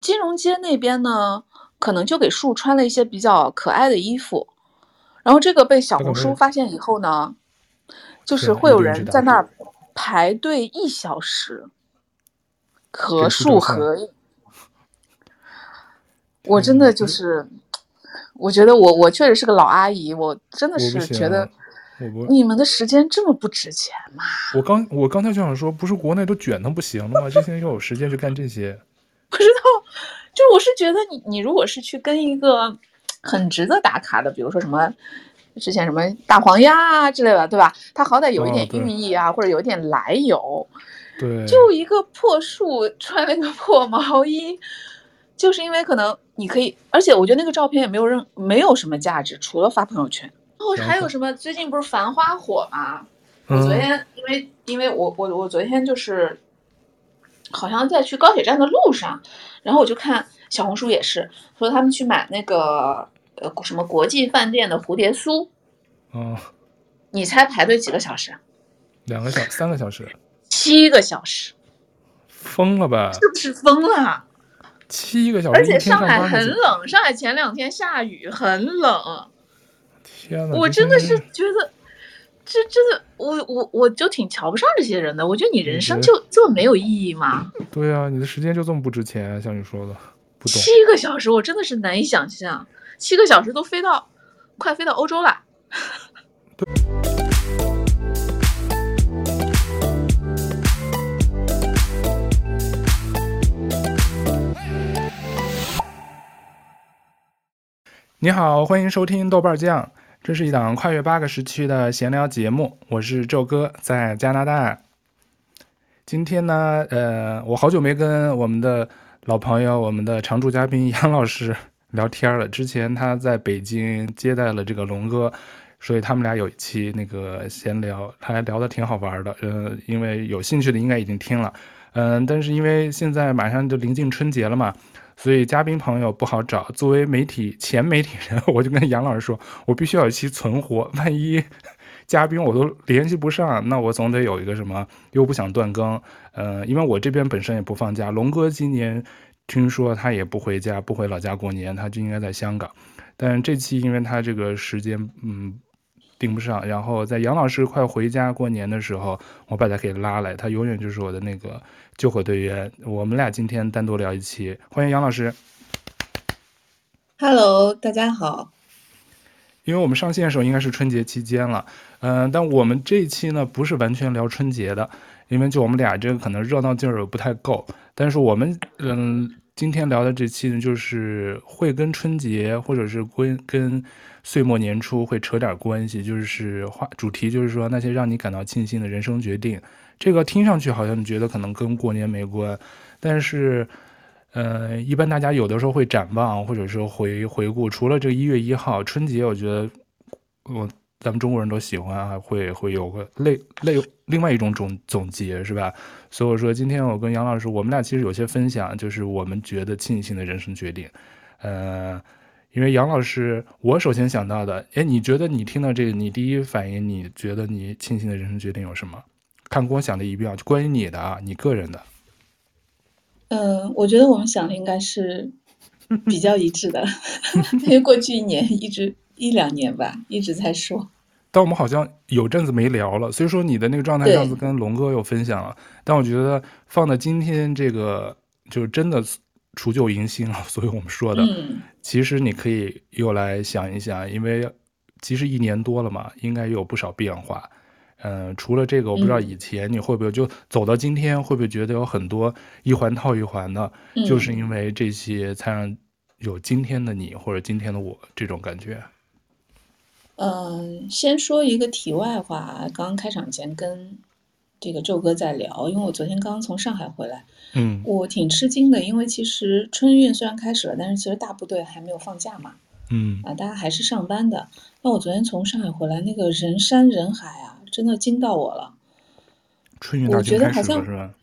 金融街那边呢，可能就给树穿了一些比较可爱的衣服，然后这个被小红书发现以后呢，就是会有人在那儿排队一小时，和树合影。我真的就是，我觉得我我确实是个老阿姨，我真的是觉得，你们的时间这么不值钱吗？我刚我刚才就想说，不是国内都卷的不行了吗？这些人又有时间去干这些。不知道，就我是觉得你，你如果是去跟一个很值得打卡的，比如说什么之前什么大黄鸭啊之类的，对吧？它好歹有一点寓意啊，哦、或者有一点来由。对。就一个破树穿了个破毛衣，就是因为可能你可以，而且我觉得那个照片也没有任没有什么价值，除了发朋友圈。然后还有什么？最近不是繁花火吗？我昨天因为因为我我我昨天就是。好像在去高铁站的路上，然后我就看小红书也是说他们去买那个呃什么国际饭店的蝴蝶酥，哦，你猜排队几个小时？两个小三个小时，七个小时，疯了吧？是不是疯了？七个小时，而且上海很冷，上海前两天下雨，很冷。天哪！我真的是觉得。这真的，我我我就挺瞧不上这些人的。我觉得你人生就这么没有意义吗？对啊，你的时间就这么不值钱，像你说的，不懂。七个小时，我真的是难以想象，七个小时都飞到，快飞到欧洲了。你好，欢迎收听豆瓣酱。这是一档跨越八个时区的闲聊节目，我是宙哥，在加拿大。今天呢，呃，我好久没跟我们的老朋友、我们的常驻嘉宾 杨老师聊天了。之前他在北京接待了这个龙哥，所以他们俩有一期那个闲聊，还聊得挺好玩的。呃，因为有兴趣的应该已经听了，嗯、但是因为现在马上就临近春节了嘛。所以嘉宾朋友不好找，作为媒体前媒体人，我就跟杨老师说，我必须要有一期存活，万一 嘉宾我都联系不上，那我总得有一个什么，又不想断更，呃，因为我这边本身也不放假，龙哥今年听说他也不回家，不回老家过年，他就应该在香港，但这期因为他这个时间，嗯。盯不上，然后在杨老师快回家过年的时候，我把他给拉来，他永远就是我的那个救火队员。我们俩今天单独聊一期，欢迎杨老师。Hello，大家好。因为我们上线的时候应该是春节期间了，嗯、呃，但我们这一期呢不是完全聊春节的，因为就我们俩这个可能热闹劲儿不太够。但是我们嗯，今天聊的这期呢，就是会跟春节或者是跟跟。岁末年初会扯点关系，就是话主题就是说那些让你感到庆幸的人生决定。这个听上去好像你觉得可能跟过年没关，但是，呃，一般大家有的时候会展望或者说回回顾。除了这个一月一号春节，我觉得我咱们中国人都喜欢啊，会会有个类类另外一种总总结是吧？所以我说今天我跟杨老师，我们俩其实有些分享，就是我们觉得庆幸的人生决定，呃。因为杨老师，我首先想到的，哎，你觉得你听到这个，你第一反应，你觉得你庆幸的人生决定有什么？看跟我想的一样，就关于你的啊，你个人的。嗯、呃，我觉得我们想的应该是比较一致的，因为过去一年一直一两年吧，一直在说。但我们好像有阵子没聊了，所以说你的那个状态上次跟龙哥有分享了，但我觉得放到今天这个，就是真的。除旧迎新了，所以我们说的，嗯，其实你可以又来想一想，因为其实一年多了嘛，应该也有不少变化。嗯、呃，除了这个，我不知道以前你会不会就走到今天，会不会觉得有很多一环套一环的，嗯，就是因为这些才让有今天的你或者今天的我这种感觉。嗯，先说一个题外话，刚开场前跟这个宙哥在聊，因为我昨天刚刚从上海回来。嗯，我挺吃惊的，因为其实春运虽然开始了，但是其实大部队还没有放假嘛。嗯啊，大家还是上班的。那我昨天从上海回来，那个人山人海啊，真的惊到我了。春运我觉得好像是吧？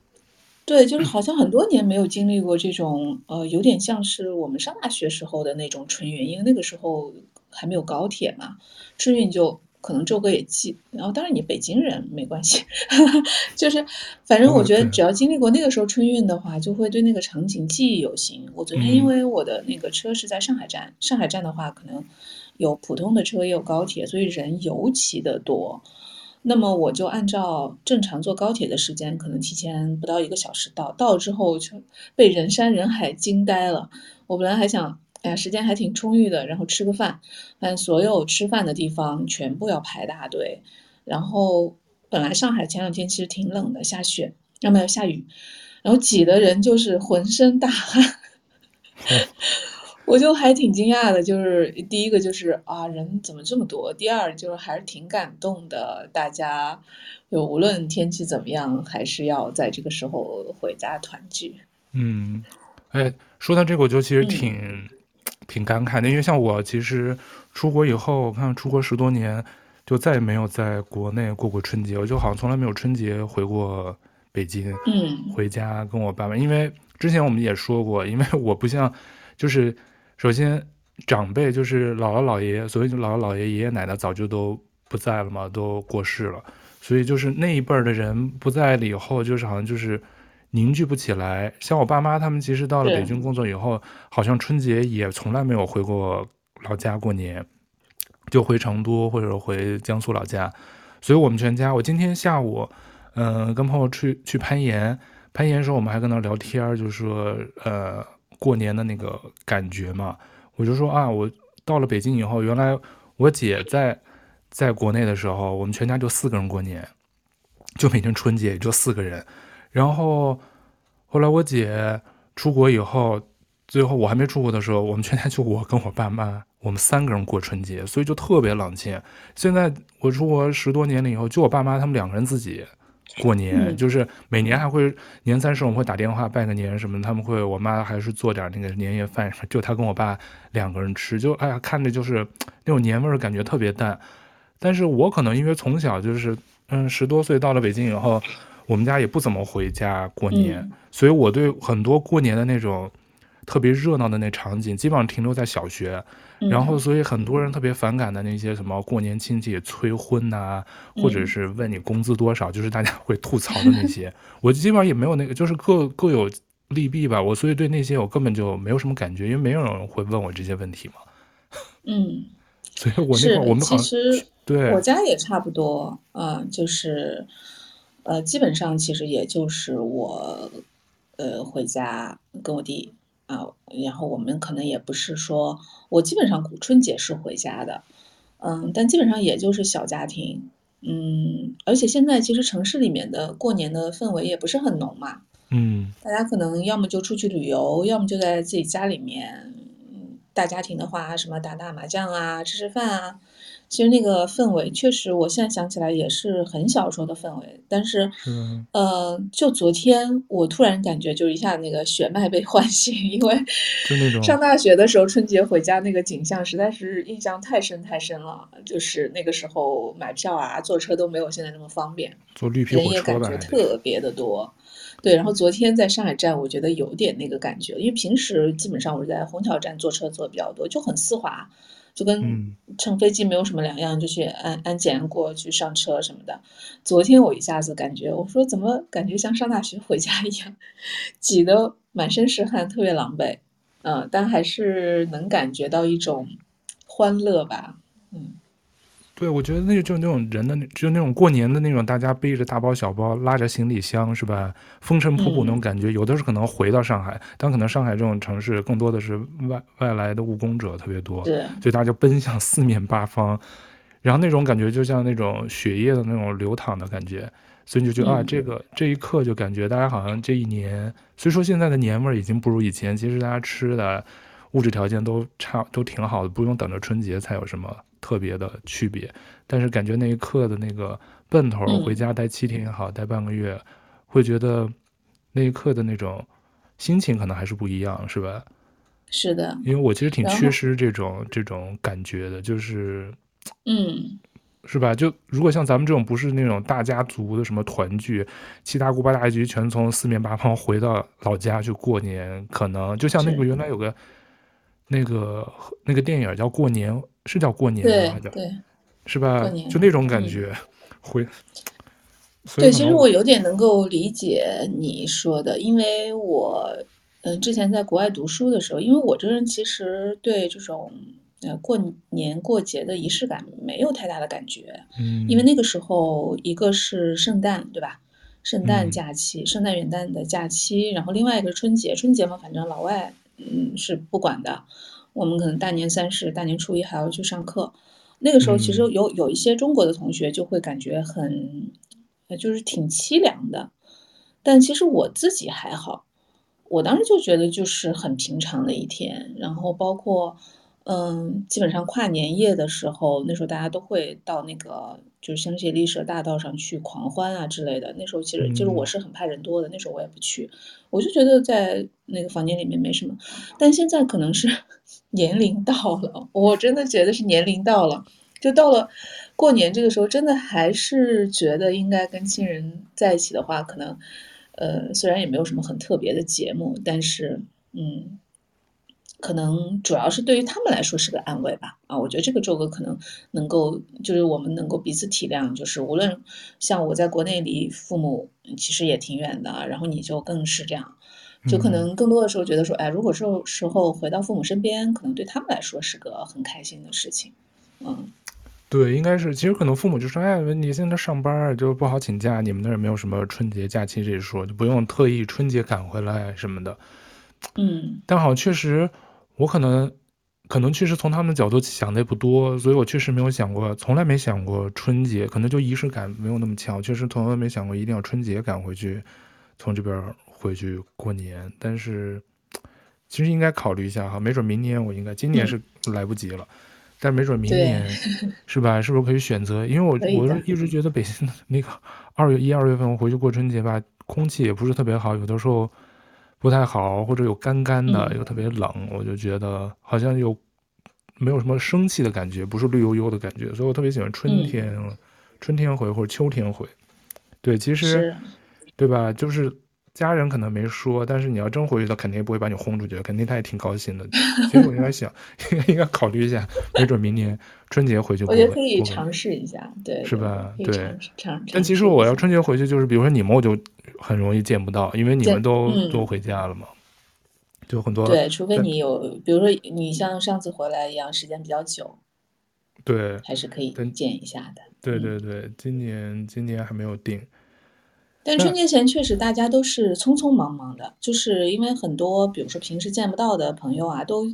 对，就是好像很多年没有经历过这种，呃，有点像是我们上大学时候的那种春运，因为那个时候还没有高铁嘛，春运就可能周哥也记，然后当然你北京人没关系，就是反正我觉得只要经历过那个时候春运的话，就会对那个场景记忆犹新。我昨天因为我的那个车是在上海站，上海站的话可能有普通的车也有高铁，所以人尤其的多。那么我就按照正常坐高铁的时间，可能提前不到一个小时到，到了之后就被人山人海惊呆了。我本来还想。哎呀，时间还挺充裕的，然后吃个饭，但所有吃饭的地方全部要排大队。然后本来上海前两天其实挺冷的，下雪，要么要下雨，然后挤的人就是浑身大汗。我就还挺惊讶的，就是第一个就是啊，人怎么这么多？第二就是还是挺感动的，大家就无论天气怎么样，还是要在这个时候回家团聚。嗯，哎，说到这个，我就其实挺。嗯挺感慨的，因为像我其实出国以后，我看出国十多年，就再也没有在国内过过春节，我就好像从来没有春节回过北京，嗯，回家跟我爸妈。因为之前我们也说过，因为我不像，就是首先长辈就是姥姥姥爷，所以就姥姥姥爷爷爷奶奶早就都不在了嘛，都过世了，所以就是那一辈儿的人不在了以后，就是好像就是。凝聚不起来，像我爸妈他们，其实到了北京工作以后，好像春节也从来没有回过老家过年，就回成都或者回江苏老家。所以，我们全家，我今天下午，嗯、呃，跟朋友去去攀岩，攀岩的时候我们还跟那聊天，就是说，呃，过年的那个感觉嘛。我就说啊，我到了北京以后，原来我姐在在国内的时候，我们全家就四个人过年，就每天春节也就四个人。然后，后来我姐出国以后，最后我还没出国的时候，我们全家就我跟我爸妈，我们三个人过春节，所以就特别冷清。现在我出国十多年了以后，就我爸妈他们两个人自己过年，嗯、就是每年还会年三十我们会打电话拜个年什么，他们会我妈还是做点那个年夜饭什么，就他跟我爸两个人吃，就哎呀看着就是那种年味儿感觉特别淡。但是我可能因为从小就是嗯十多岁到了北京以后。我们家也不怎么回家过年，嗯，所以我对很多过年的那种特别热闹的那场景，基本上停留在小学。嗯、然后，所以很多人特别反感的那些什么过年亲戚催婚呐、或者是问你工资多少，就是大家会吐槽的那些，我基本上也没有那个，就是各各有利弊吧。我所以对那些我根本就没有什么感觉，因为没有人会问我这些问题嘛。嗯，所以我那会儿我们好像其实对我家也差不多啊、呃，就是。呃，基本上其实也就是我，呃，回家跟我弟啊，然后我们可能也不是说，我基本上春节是回家的，嗯，但基本上也就是小家庭，嗯，而且现在其实城市里面的过年的氛围也不是很浓嘛，嗯，大家可能要么就出去旅游，要么就在自己家里面，嗯，大家庭的话，什么打打麻将啊，吃吃饭啊。其实那个氛围确实，我现在想起来也是很小时候的氛围。但是，嗯，呃，就昨天我突然感觉，就一下那个血脉被唤醒，因为上大学的时候春节回家那个景象实在是印象太深太深了。就是那个时候买票啊、坐车都没有现在那么方便，坐绿皮火车，人也感觉特别的多。对，然后昨天在上海站，我觉得有点那个感觉，因为平时基本上我是在虹桥站坐车坐的比较多，就很丝滑。就跟乘飞机没有什么两样，嗯、就去安安检过去上车什么的。昨天我一下子感觉，我说怎么感觉像上大学回家一样，挤得满身是汗，特别狼狈。嗯，但还是能感觉到一种欢乐吧。嗯。对，我觉得那个就是那种人的，就那种过年的那种，大家背着大包小包，拉着行李箱，是吧？风尘仆仆那种感觉，嗯。有的是可能回到上海，但可能上海这种城市更多的是外外来的务工者特别多，对，所以大家就奔向四面八方，然后那种感觉就像那种血液的那种流淌的感觉，所以你就觉得啊，这个这一刻就感觉大家好像这一年，虽说现在的年味儿已经不如以前，其实大家吃的物质条件都差都挺好的，不用等着春节才有什么。特别的区别，但是感觉那一刻的那个奔头，回家待七天也好，待半个月，会觉得那一刻的那种心情可能还是不一样，是吧？是的，因为我其实挺缺失这种这种感觉的，就是，嗯，是吧？就如果像咱们这种不是那种大家族的什么团聚，七大姑八大姨全从四面八方回到老家去过年，可能就像那个原来有个那个那个电影叫《过年》。是叫过年吗？对对，是吧？就那种感觉，嗯、会。对，其实我有点能够理解你说的，因为我嗯、呃、之前在国外读书的时候，因为我这人其实对这种呃过年过节的仪式感没有太大的感觉，嗯，因为那个时候一个是圣诞，对吧？圣诞假期，嗯、圣诞元旦的假期，然后另外一个是春节，春节嘛，反正老外嗯是不管的，我们可能大年三十、大年初一还要去上课，那个时候其实有有一些中国的同学就会感觉很。就是挺凄凉的，但其实我自己还好，我当时就觉得就是很平常的一天。然后包括，嗯，基本上跨年夜的时候，那时候大家都会到那个就是香榭丽舍大道上去狂欢啊之类的。那时候其实就是我是很怕人多的，那时候我也不去，我就觉得在那个房间里面没什么。但现在可能是年龄到了，我真的觉得是年龄到了，就到了。过年这个时候，真的还是觉得应该跟亲人在一起的话，可能，呃，虽然也没有什么很特别的节目，但是，嗯，可能主要是对于他们来说是个安慰吧。啊，我觉得这个周哥可能能够，就是我们能够彼此体谅，就是无论像我在国内离父母其实也挺远的，然后你就更是这样，就可能更多的时候觉得说，哎，如果说时候回到父母身边，可能对他们来说是个很开心的事情，嗯。对，应该是，其实可能父母就说，哎，你现在上班就不好请假，你们那儿没有什么春节假期这一说，就不用特意春节赶回来什么的。嗯，但好，确实，我可能，可能确实从他们的角度想的也不多，所以我确实没有想过，从来没想过春节，可能就仪式感没有那么强，确实从来没想过一定要春节赶回去，从这边回去过年。但是，其实应该考虑一下哈，没准明年我应该，今年是来不及了。嗯但没准明年 是吧？是不是可以选择？因为我我是一直觉得北京的那个二月一二月份我回去过春节吧，空气也不是特别好，有的时候不太好，或者有干干的，又特别冷，嗯，我就觉得好像有没有什么生气的感觉，不是绿油油的感觉，所以我特别喜欢春天，嗯，春天回或者秋天回。对，其实对吧？就是。家人可能没说，但是你要真回去，他肯定不会把你轰出去，肯定他也挺高兴的。其实我应该想，应 该应该考虑一下，没准明年春节回去。我觉得可以尝试一下，对，是吧？对。但其实我要春节回去，就是比如说你们，我就很容易见不到，因为你们都都回家了嘛，就很多。对，除非你有，比如说你像上次回来一样，时间比较久，对，还是可以见一下的。对对对，今年今年还没有定。但春节前确实大家都是匆匆忙忙的，就是因为很多，比如说平时见不到的朋友啊，都，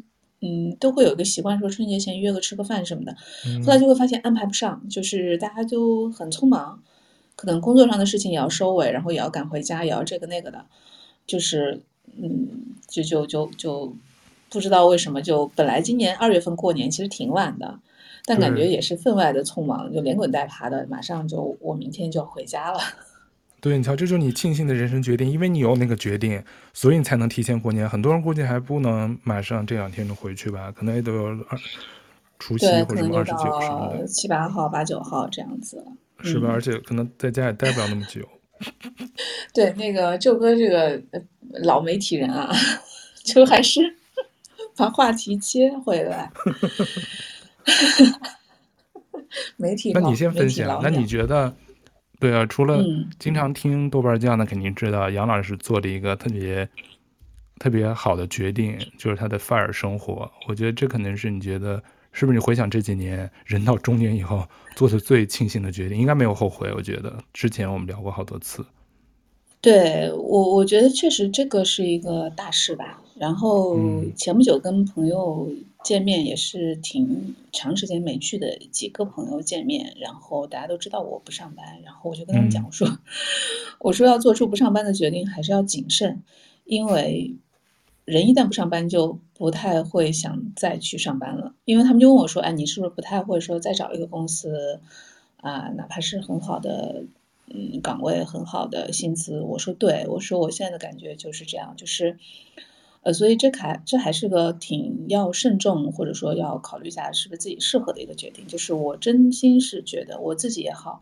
嗯，都会有一个习惯，说春节前约个吃个饭什么的。后来就会发现安排不上，就是大家就很匆忙，可能工作上的事情也要收尾，然后也要赶回家，也要这个那个的，就是，嗯，就就就就不知道为什么，就本来今年二月份过年其实挺晚的，但感觉也是分外的匆忙，就连滚带爬的，马上就我明天就要回家了。对，你瞧，这就是你庆幸的人生决定，因为你有那个决定，所以你才能提前过年。很多人估计还不能马上这两天就回去吧，可能也得有二除夕或者二十九什么的，七八号、八九号这样子，是吧？嗯、而且可能在家也待不了那么久。对，那个舅哥这个老媒体人啊，就还是 把话题切回来。媒体，那你先分享，那你觉得？对啊，除了经常听豆瓣酱的，肯定知道杨老师做了一个特别特别好的决定，就是他的 FIRE 生活。我觉得这可能是你觉得是不是？你回想这几年人到中年以后做的最庆幸的决定，应该没有后悔。我觉得之前我们聊过好多次。对我，我觉得确实这个是一个大事吧。然后前不久跟朋友。见面也是挺长时间没去的，几个朋友见面，然后大家都知道我不上班，然后我就跟他们讲我说，我说要做出不上班的决定还是要谨慎，因为人一旦不上班就不太会想再去上班了，因为他们就问我说，哎，你是不是不太会说再找一个公司啊，哪怕是很好的嗯岗位，很好的薪资？我说对，我说我现在的感觉就是这样，就是。呃，所以这还这还是个挺要慎重，或者说要考虑一下是不是自己适合的一个决定。就是我真心是觉得我自己也好，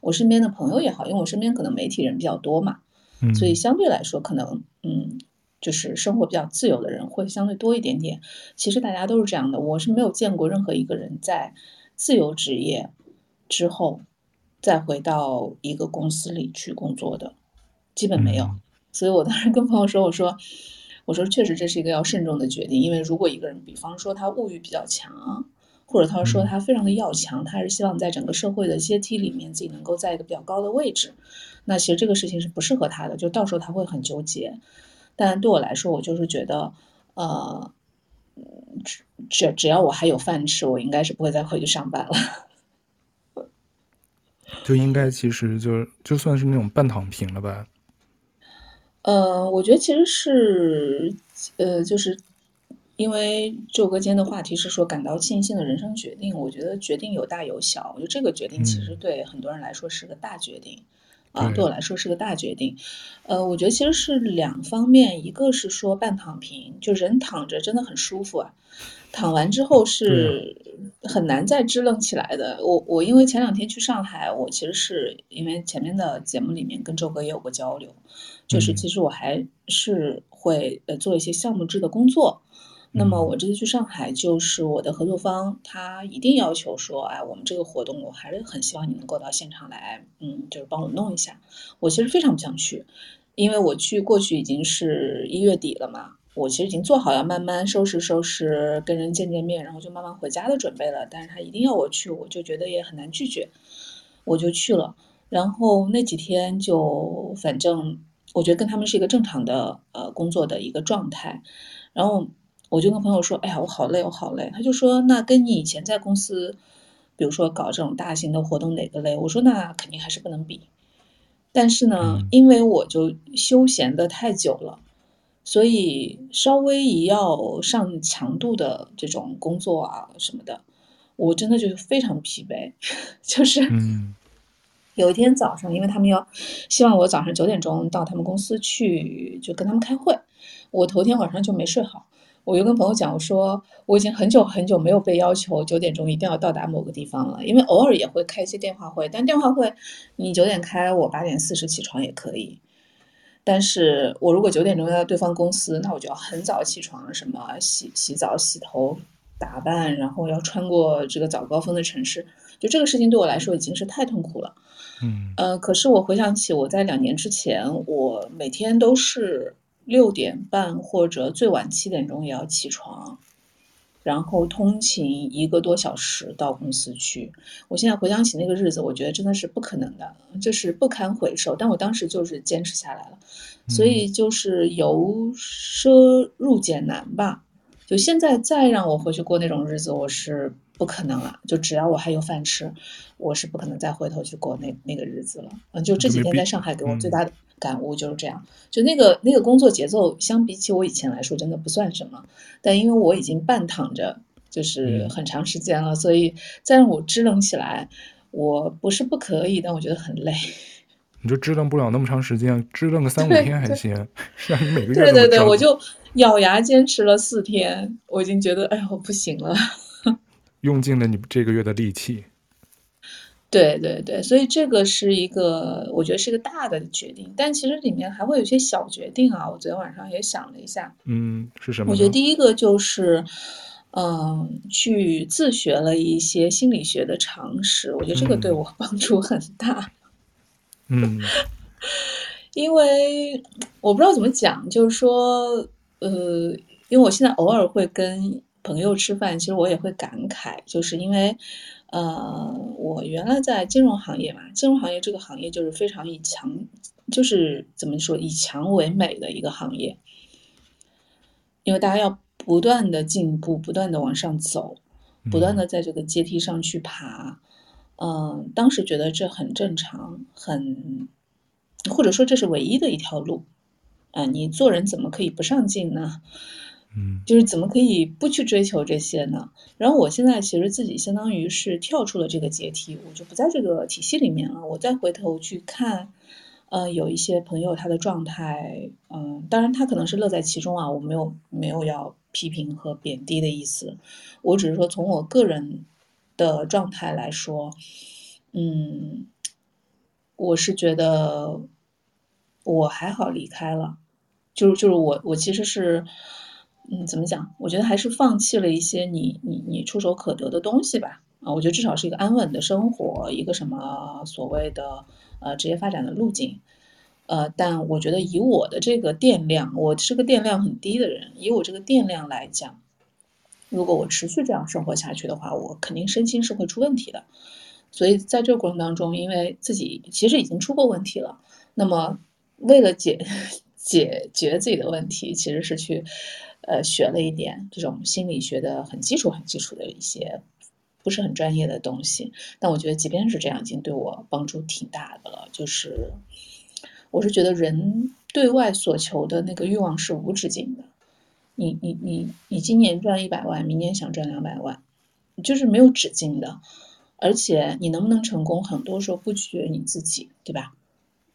我身边的朋友也好，因为我身边可能媒体人比较多嘛，嗯，所以相对来说可能嗯，就是生活比较自由的人会相对多一点点。其实大家都是这样的，我是没有见过任何一个人在自由职业之后再回到一个公司里去工作的，基本没有。嗯、所以我当时跟朋友说，我说，我说确实这是一个要慎重的决定，因为如果一个人，比方说他物欲比较强，或者他说他非常的要强，他还是希望在整个社会的阶梯里面自己能够在一个比较高的位置，那其实这个事情是不适合他的，就到时候他会很纠结。但对我来说，我就是觉得，呃。只只只要我还有饭吃，我应该是不会再回去上班了。就应该其实就就算是那种半躺平了吧。呃，我觉得其实是呃，就是因为这个今天的话题是说感到庆幸的人生决定，我觉得决定有大有小，我觉得这个决定其实对很多人来说是个大决定。嗯啊，对我来说是个大决定，呃，我觉得其实是两方面，一个是说半躺平，就人躺着真的很舒服啊，躺完之后是很难再支棱起来的。我我因为前两天去上海，我其实是因为前面的节目里面跟周哥也有过交流，就是其实我还是会呃做一些项目制的工作。那么我这次去上海，就是我的合作方，他一定要求说，哎，我们这个活动，我还是很希望你能够到现场来，嗯，就是帮我弄一下。我其实非常不想去，因为我去过去已经是一月底了嘛，我其实已经做好要慢慢收拾收拾，跟人见见面，然后就慢慢回家的准备了。但是他一定要我去，我就觉得也很难拒绝，我就去了。然后那几天就反正我觉得跟他们是一个正常的呃工作的一个状态，然后。我就跟朋友说：“哎呀，我好累，我好累。”他就说：“那跟你以前在公司，比如说搞这种大型的活动哪个累？”我说：“那肯定还是不能比。”但是呢，因为我就休闲的太久了，所以稍微一要上强度的这种工作啊什么的，我真的就非常疲惫。就是有一天早上，因为他们要希望我早上九点钟到他们公司去，就跟他们开会，我头天晚上就没睡好。我就跟朋友讲，我说我已经很久很久没有被要求九点钟一定要到达某个地方了，因为偶尔也会开一些电话会，但电话会你九点开，我八点四十起床也可以。但是我如果九点钟要到对方公司，那我就要很早起床，什么洗洗澡、洗头、打扮，然后要穿过这个早高峰的城市，就这个事情对我来说已经是太痛苦了。嗯，呃，可是我回想起我在两年之前，我每天都是。六点半或者最晚七点钟也要起床，然后通勤一个多小时到公司去。我现在回想起那个日子，我觉得真的是不可能的，就是不堪回首。但我当时就是坚持下来了，所以就是由奢入俭难吧。就现在再让我回去过那种日子，我是不可能了。就只要我还有饭吃，我是不可能再回头去过那那个日子了。嗯，就这几天在上海给我最大的感悟就是这样。就那个那个工作节奏，相比起我以前来说，真的不算什么。但因为我已经半躺着，就是很长时间了，所以再让我支棱起来，我不是不可以，但我觉得很累。你就支棱不了那么长时间，支棱个三五天还行。让你每个月对对对，我就咬牙坚持了四天，我已经觉得哎呀，我不行了。用尽了你这个月的力气。对对对，所以这个是一个，我觉得是一个大的决定，但其实里面还会有一些小决定啊。我昨天晚上也想了一下，嗯，是什么？我觉得第一个就是，嗯、呃，去自学了一些心理学的常识，我觉得这个对我帮助很大。嗯，因为我不知道怎么讲，就是说，呃，因为我现在偶尔会跟朋友吃饭，其实我也会感慨，就是因为，呃，我原来在金融行业嘛，金融行业这个行业就是非常以强，就是怎么说，以强为美的一个行业，因为大家要不断的进步，不断的往上走，不断的在这个阶梯上去爬。嗯，当时觉得这很正常，很，或者说这是唯一的一条路，啊，你做人怎么可以不上进呢？嗯，就是怎么可以不去追求这些呢？然后我现在其实自己相当于是跳出了这个阶梯，我就不在这个体系里面了。我再回头去看，呃，有一些朋友他的状态，嗯，当然他可能是乐在其中啊，我没有没有要批评和贬低的意思，我只是说从我个人。的状态来说，嗯，我是觉得我还好离开了，就是就是我我其实是，嗯，怎么讲？我觉得还是放弃了一些你你你触手可得的东西吧。啊，我觉得至少是一个安稳的生活，一个什么所谓的呃职业发展的路径。呃，但我觉得以我的这个电量，我是个电量很低的人。以我这个电量来讲，如果我持续这样生活下去的话，我肯定身心是会出问题的。所以在这个过程当中，因为自己其实已经出过问题了，那么为了解解决自己的问题，其实是去呃学了一点这种心理学的很基础、很基础的一些不是很专业的东西。但我觉得即便是这样，已经对我帮助挺大的了，就是。我是觉得人对外所求的那个欲望是无止境的，你你你你今年赚一百万，明年想赚两百万，就是没有止境的，而且你能不能成功，很多时候不取决于你自己，对吧？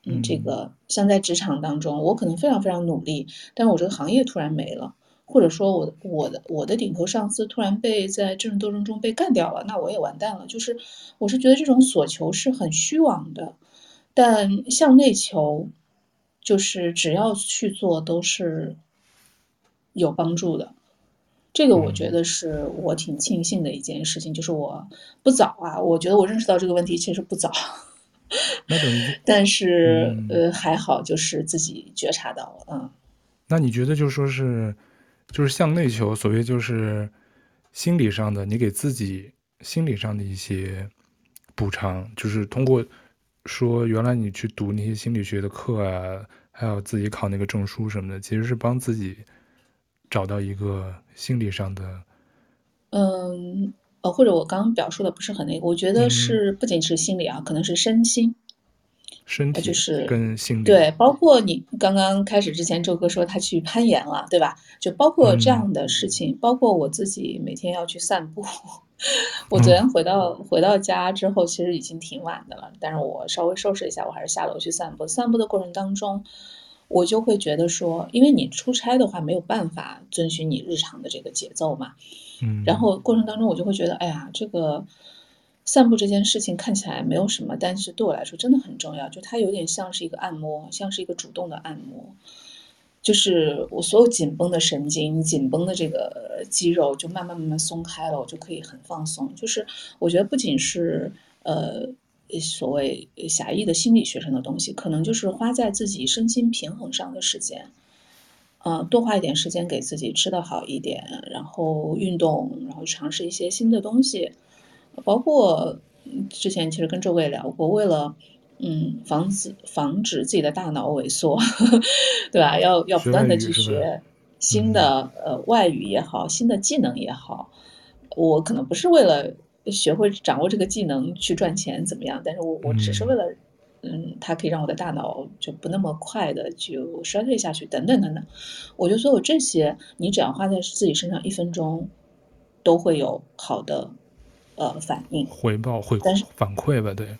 嗯，这个像在职场当中，我可能非常非常努力，但是我这个行业突然没了，或者说我我的我的顶头上司突然被在政治斗争中被干掉了，那我也完蛋了。就是我是觉得这种所求是很虚妄的。但向内求，就是只要去做都是有帮助的。这个我觉得是我挺庆幸的一件事情，就是我不早啊，我觉得我认识到这个问题其实不早。那等于，但是、嗯、呃还好，就是自己觉察到了，嗯。那你觉得就说是，就是向内求，所谓就是心理上的，你给自己心理上的一些补偿，就是通过。说原来你去读那些心理学的课啊，还有自己考那个证书什么的，其实是帮自己找到一个心理上的，嗯，呃，或者我刚刚表述的不是很那个，我觉得是不仅是心理啊，嗯、可能是身心，身体就是跟心理对，包括你刚刚开始之前，周哥说他去攀岩了，对吧？就包括这样的事情，嗯、包括我自己每天要去散步。我昨天回到、嗯、回到家之后，其实已经挺晚的了。但是我稍微收拾一下，我还是下楼去散步。散步的过程当中，我就会觉得说，因为你出差的话没有办法遵循你日常的这个节奏嘛。然后过程当中，我就会觉得，哎呀，这个散步这件事情看起来没有什么，但是对我来说真的很重要。就它有点像是一个按摩，像是一个主动的按摩。就是我所有紧绷的神经、紧绷的这个肌肉就慢慢慢慢松开了，我就可以很放松。就是我觉得不仅是呃所谓狭义的心理学上的东西，可能就是花在自己身心平衡上的时间，呃，多花一点时间给自己吃的好一点，然后运动，然后尝试一些新的东西，包括之前其实跟周伟聊过，为了。嗯，防止防止自己的大脑萎缩，对吧？要要不断的去学新的呃外语也好，新的技能也好。我可能不是为了学会掌握这个技能去赚钱怎么样，但是我我只是为了，嗯，它可以让我的大脑就不那么快的就衰退下去，等等等等。我觉得所有这些，你只要花在自己身上一分钟，都会有好的呃反应，回报会反馈吧，对。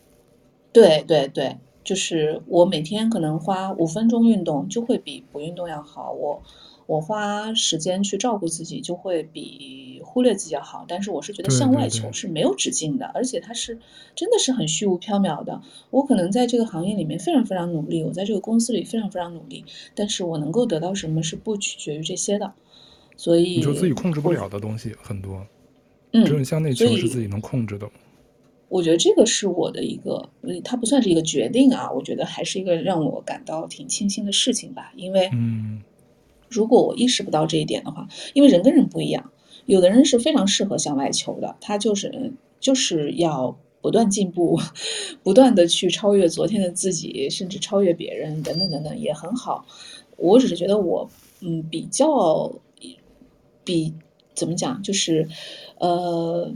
对对对，就是我每天可能花五分钟运动，就会比不运动要好。我我花时间去照顾自己，就会比忽略自己要好。但是我是觉得向外求是没有止境的，对对对，而且它是真的是很虚无缥缈的。我可能在这个行业里面非常非常努力，我在这个公司里非常非常努力，但是我能够得到什么是不取决于这些的。所以你说自己控制不了的东西很多，嗯，只有向内求是自己能控制的。我觉得这个是我的一个，它不算是一个决定啊，我觉得还是一个让我感到挺庆幸的事情吧。因为，如果我意识不到这一点的话，因为人跟人不一样，有的人是非常适合向外求的，他就是就是要不断进步，不断的去超越昨天的自己，甚至超越别人，等等等等，也很好。我只是觉得我，嗯，比较，比怎么讲，就是，呃。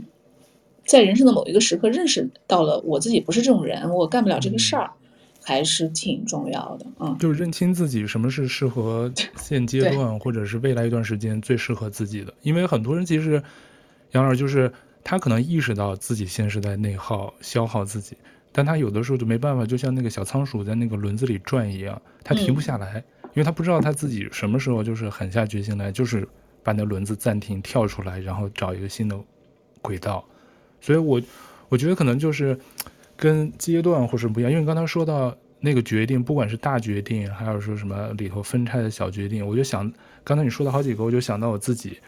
在人生的某一个时刻，认识到了我自己不是这种人，我干不了这个事儿，嗯、还是挺重要的。嗯，就是认清自己什么是适合现阶段或者是未来一段时间最适合自己的。因为很多人其实，杨老师就是他可能意识到自己现在是在内耗、消耗自己，但他有的时候就没办法，就像那个小仓鼠在那个轮子里转一样，他停不下来，嗯、因为他不知道他自己什么时候就是狠下决心来，就是把那轮子暂停、跳出来，然后找一个新的轨道。所以我，我我觉得可能就是跟阶段或是不一样，因为刚才说到那个决定，不管是大决定，还有说什么里头分拆的小决定，我就想，刚才你说的好几个，我就想到我自己，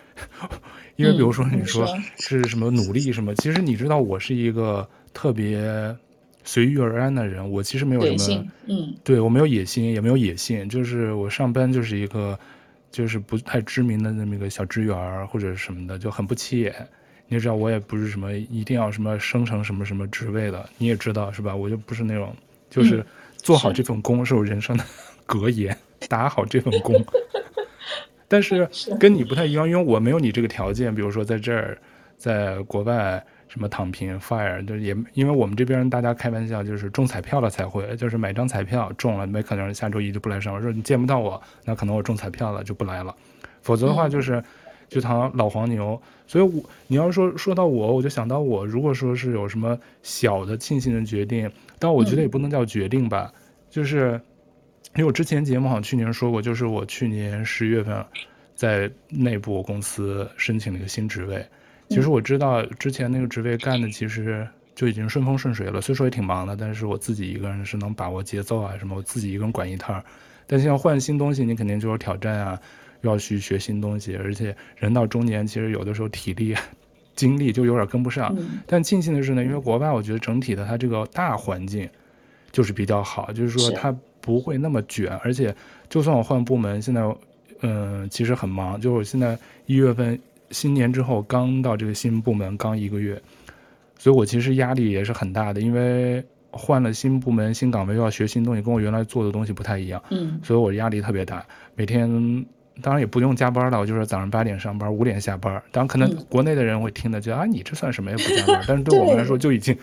因为比如说你说是什么努力什么，其实你知道我是一个特别随遇而安的人，我其实没有什么，嗯，对我没有野心，也没有野心，就是我上班就是一个就是不太知名的那么一个小职员或者什么的，就很不起眼。你也知道我也不是什么一定要什么升成什么什么职位的，你也知道是吧？我就不是那种，就是做好这份工是我人生的 格言，打好这份工。但是跟你不太一样，因为我没有你这个条件。比如说在这儿，在国外什么躺平 fire，就是也因为我们这边大家开玩笑，就是中彩票了才会，就是买张彩票中了，没可能下周一就不来上班。说你见不到我，那可能我中彩票了就不来了。否则的话就是就像老黄牛。所以我你要说说到我，我就想到我，如果说是有什么小的庆幸的决定，但我觉得也不能叫决定吧，就是。因为我之前节目好像去年说过，就是我去年十月份在内部公司申请了一个新职位。其实我知道之前那个职位干的其实就已经顺风顺水了，虽说也挺忙的，但是我自己一个人是能把握节奏啊什么，我自己一个人管一摊儿。但是要换新东西，你肯定就有挑战啊，又要去学新东西，而且人到中年，其实有的时候体力、精力就有点跟不上。但庆幸的是呢，因为国外我觉得整体的它这个大环境就是比较好，就是说它。不会那么卷，而且就算我换部门，现在，嗯、呃，其实很忙。就是我现在一月份新年之后刚到这个新部门，刚一个月，所以我其实压力也是很大的，因为换了新部门、新岗位，又要学新东西，跟我原来做的东西不太一样。嗯，所以我压力特别大，每天。当然也不用加班了，我就是早上八点上班，五点下班。当然可能国内的人会听的就、嗯、啊，你这算什么也不加班？但是对我们来说就已经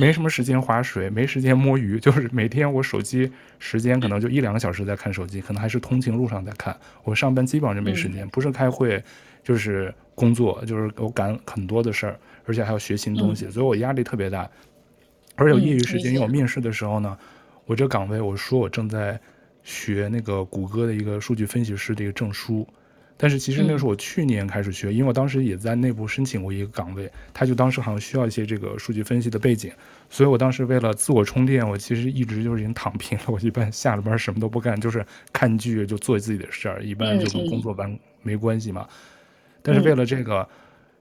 没什么时间划水，没时间摸鱼，就是每天我手机时间可能就一两个小时在看手机，可能还是通勤路上在看。我上班基本上就没时间，不是开会就是工作，就是我赶很多的事儿，而且还要学新东西，所以我压力特别大。而有业余时间，因为我面试的时候呢，我这岗位我说我正在。学那个谷歌的一个数据分析师的一个证书，但是其实那是我去年开始学，因为我当时也在内部申请过一个岗位，他就当时好像需要一些这个数据分析的背景，所以我当时为了自我充电，我其实一直就是已经躺平了，我一般下了班什么都不干，就是看剧就做自己的事儿，一般就跟工作完没关系嘛，但是为了这个。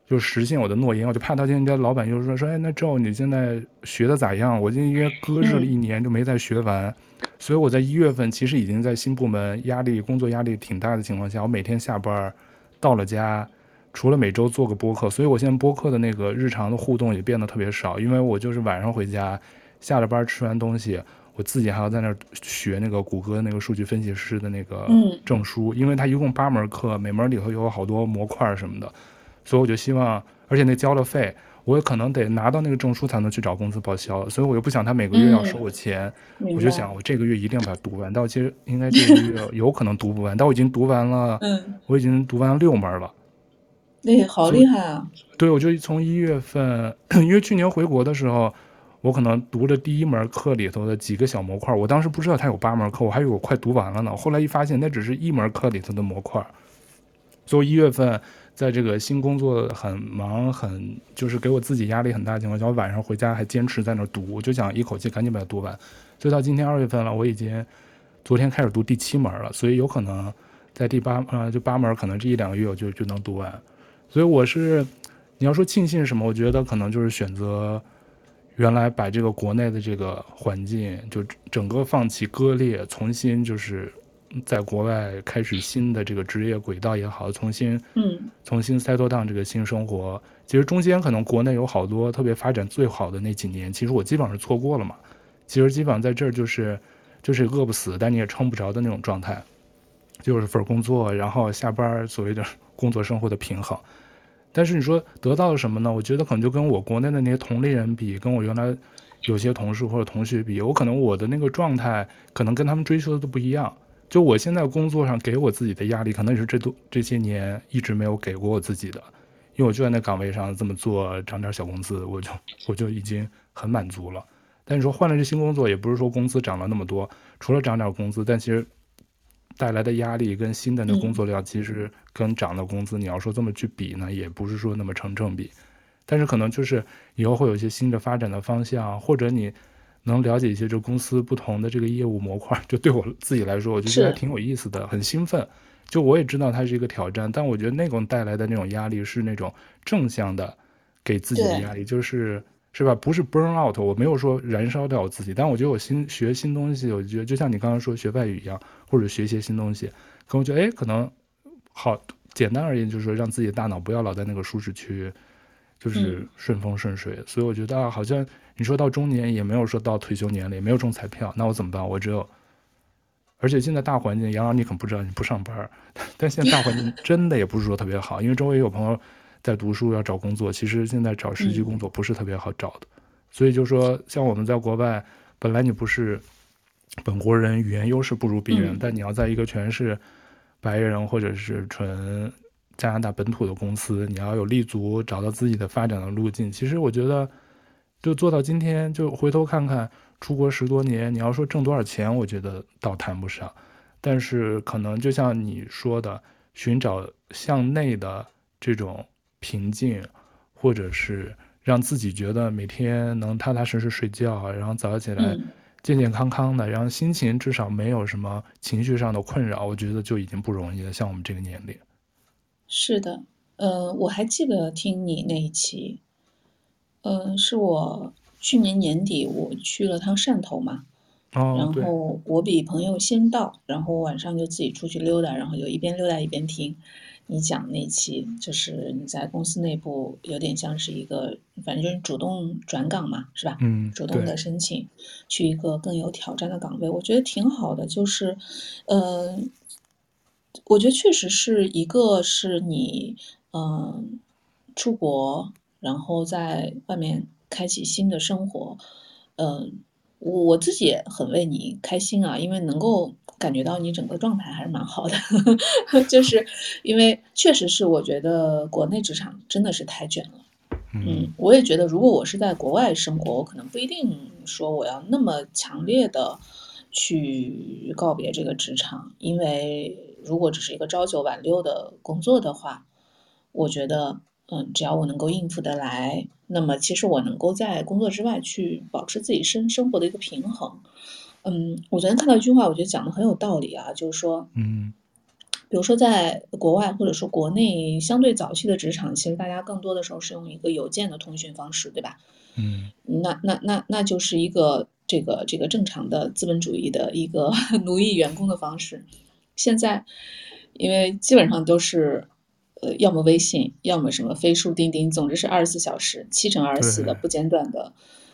就实现我的诺言，我就怕他今天老板就说说，哎，那赵你现在学的咋样？我今天因为搁置了一年，就没再学完，嗯，所以我在一月份其实已经在新部门，压力工作压力挺大的情况下，我每天下班到了家，除了每周做个播客，所以我现在播客的那个日常的互动也变得特别少，因为我就是晚上回家，下了班吃完东西，我自己还要在那儿学那个谷歌那个数据分析师的那个证书，因为它一共八门课，每门里头有好多模块什么的。所以我就希望，而且那交了费，我可能得拿到那个证书才能去找公司报销，所以我又不想他每个月要收我钱，嗯、我就想我这个月一定要把它读完。但我其实应该这个月 有可能读不完，但我已经读完了，嗯，我已经读完六门了。那好厉害啊！对，我就从一月份，因为去年回国的时候，我可能读了第一门课里头的几个小模块，我当时不知道它有八门课，我还以为我快读完了呢。后来一发现，那只是一门课里头的模块，所以一月份。在这个新工作很忙，很就是给我自己压力很大的情况下，我晚上回家还坚持在那读，我就想一口气赶紧把它读完。所以到今天二月份了，我已经昨天开始读第七门了，所以有可能在第八啊、呃、就八门，可能这一两个月我就就能读完。所以我是你要说庆幸什么，我觉得可能就是选择原来把这个国内的这个环境就整个放弃割裂，重新就是。在国外开始新的这个职业轨道也好，重新嗯，重新 settle down 这个新生活，其实中间可能国内有好多特别发展最好的那几年，其实我基本上是错过了嘛。其实基本上在这儿就是就是饿不死，但你也撑不着的那种状态，就是份工作，然后下班所谓的工作生活的平衡。但是你说得到了什么呢？我觉得可能就跟我国内的那些同龄人比，跟我原来有些同事或者同学比，我可能我的那个状态可能跟他们追求的都不一样。就我现在工作上给我自己的压力，可能也是这多这些年一直没有给过我自己的，因为我就在那岗位上这么做，涨点小工资，我就我就已经很满足了。但你说换了这新工作，也不是说工资涨了那么多，除了涨点工资，但其实带来的压力跟新的那工作量，其实跟涨的工资，你要说这么去比呢，也不是说那么成正比。但是可能就是以后会有一些新的发展的方向，或者你。能了解一些这公司不同的这个业务模块，就对我自己来说，我觉得还挺有意思的，很兴奋。就我也知道它是一个挑战，但我觉得那种带来的那种压力是那种正向的，给自己的压力，就是是吧？不是 burn out，我没有说燃烧掉我自己，但我觉得我新学新东西，我觉得就像你刚刚说学外语一样，或者学一些新东西，可我觉得哎，可能好简单而言，就是说让自己的大脑不要老在那个舒适区，就是顺风顺水。嗯、所以我觉得啊，好像你说到中年也没有说到退休年龄，没有中彩票，那我怎么办？我只有。而且现在大环境，杨老你可不知道，你不上班，但现在大环境 真的也不是说特别好，因为周围有朋友在读书要找工作，其实现在找实习工作不是特别好找的，嗯、所以就说像我们在国外，本来你不是本国人，语言优势不如别人，嗯、但你要在一个全是白人或者是纯加拿大本土的公司，你要有立足，找到自己的发展的路径。其实我觉得，就做到今天，就回头看看。出国十多年，你要说挣多少钱，我觉得倒谈不上，但是可能就像你说的，寻找向内的这种平静，或者是让自己觉得每天能踏踏实实睡觉，然后早起来健健康康的，嗯、然后心情至少没有什么情绪上的困扰，我觉得就已经不容易了。像我们这个年龄，是的，呃，我还记得听你那一期，呃，是我。去年年底我去了趟汕头嘛，哦、然后我比朋友先到，然后晚上就自己出去溜达，然后就一边溜达一边听你讲那期，就是你在公司内部有点像是一个，反正就是主动转岗嘛，是吧？嗯，主动的申请去一个更有挑战的岗位，我觉得挺好的。就是，呃，我觉得确实是一个是你，嗯、呃，出国，然后在外面。开启新的生活，嗯、呃，我自己也很为你开心啊，因为能够感觉到你整个状态还是蛮好的，就是因为确实是我觉得国内职场真的是太卷了，嗯，我也觉得如果我是在国外生活，我可能不一定说我要那么强烈的去告别这个职场，因为如果只是一个朝九晚六的工作的话，我觉得。嗯，只要我能够应付得来，那么其实我能够在工作之外去保持自己生生活的一个平衡。嗯，我昨天看到一句话，我觉得讲的很有道理啊，就是说，嗯，比如说在国外或者说国内相对早期的职场，其实大家更多的时候是用一个邮件的通讯方式，对吧？嗯，那那那那就是一个这个这个正常的资本主义的一个 奴役员工的方式。现在，因为基本上都是。呃，要么微信，要么什么飞书、钉钉，总之是二十四小时、七乘二十四的不间断的，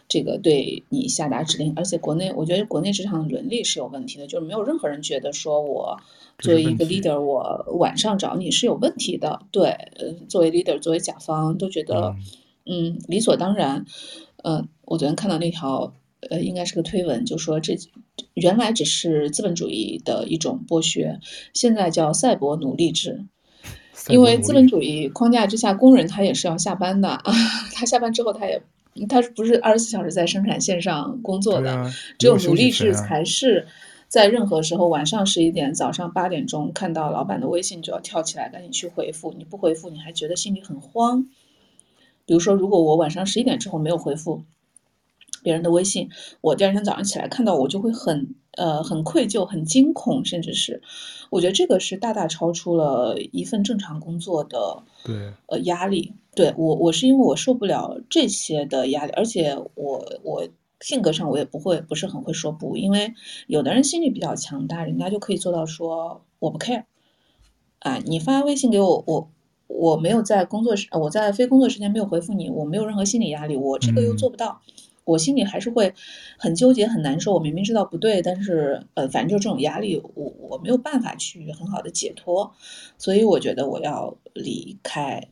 这个对你下达指令。而且国内，我觉得国内职场伦理是有问题的，就是没有任何人觉得说我作为一个 leader，我晚上找你是有问题的。对，呃，作为 leader，作为甲方都觉得，嗯，理所当然。呃，我昨天看到那条，呃，应该是个推文，就说这原来只是资本主义的一种剥削，现在叫赛博奴隶制。因为资本主义框架之下，工人他也是要下班的啊。他下班之后，他也他不是二十四小时在生产线上工作的，啊、只有奴隶制才是在任何时候晚上十一点、早上八点钟看到老板的微信就要跳起来赶紧去回复。你不回复，你还觉得心里很慌。比如说，如果我晚上十一点之后没有回复别人的微信，我第二天早上起来看到我就会很。呃，很愧疚，很惊恐，甚至是，我觉得这个是大大超出了一份正常工作的，对，呃，压力。对我，我是因为我受不了这些的压力，而且我我性格上我也不会不是很会说不，因为有的人心理比较强大，人家就可以做到说我不 care，啊，你发微信给我，我我没有在工作时，我在非工作时间没有回复你，我没有任何心理压力，我这个又做不到。嗯我心里还是会很纠结、很难受。我明明知道不对，但是呃，反正就这种压力，我我没有办法去很好的解脱，所以我觉得我要离开。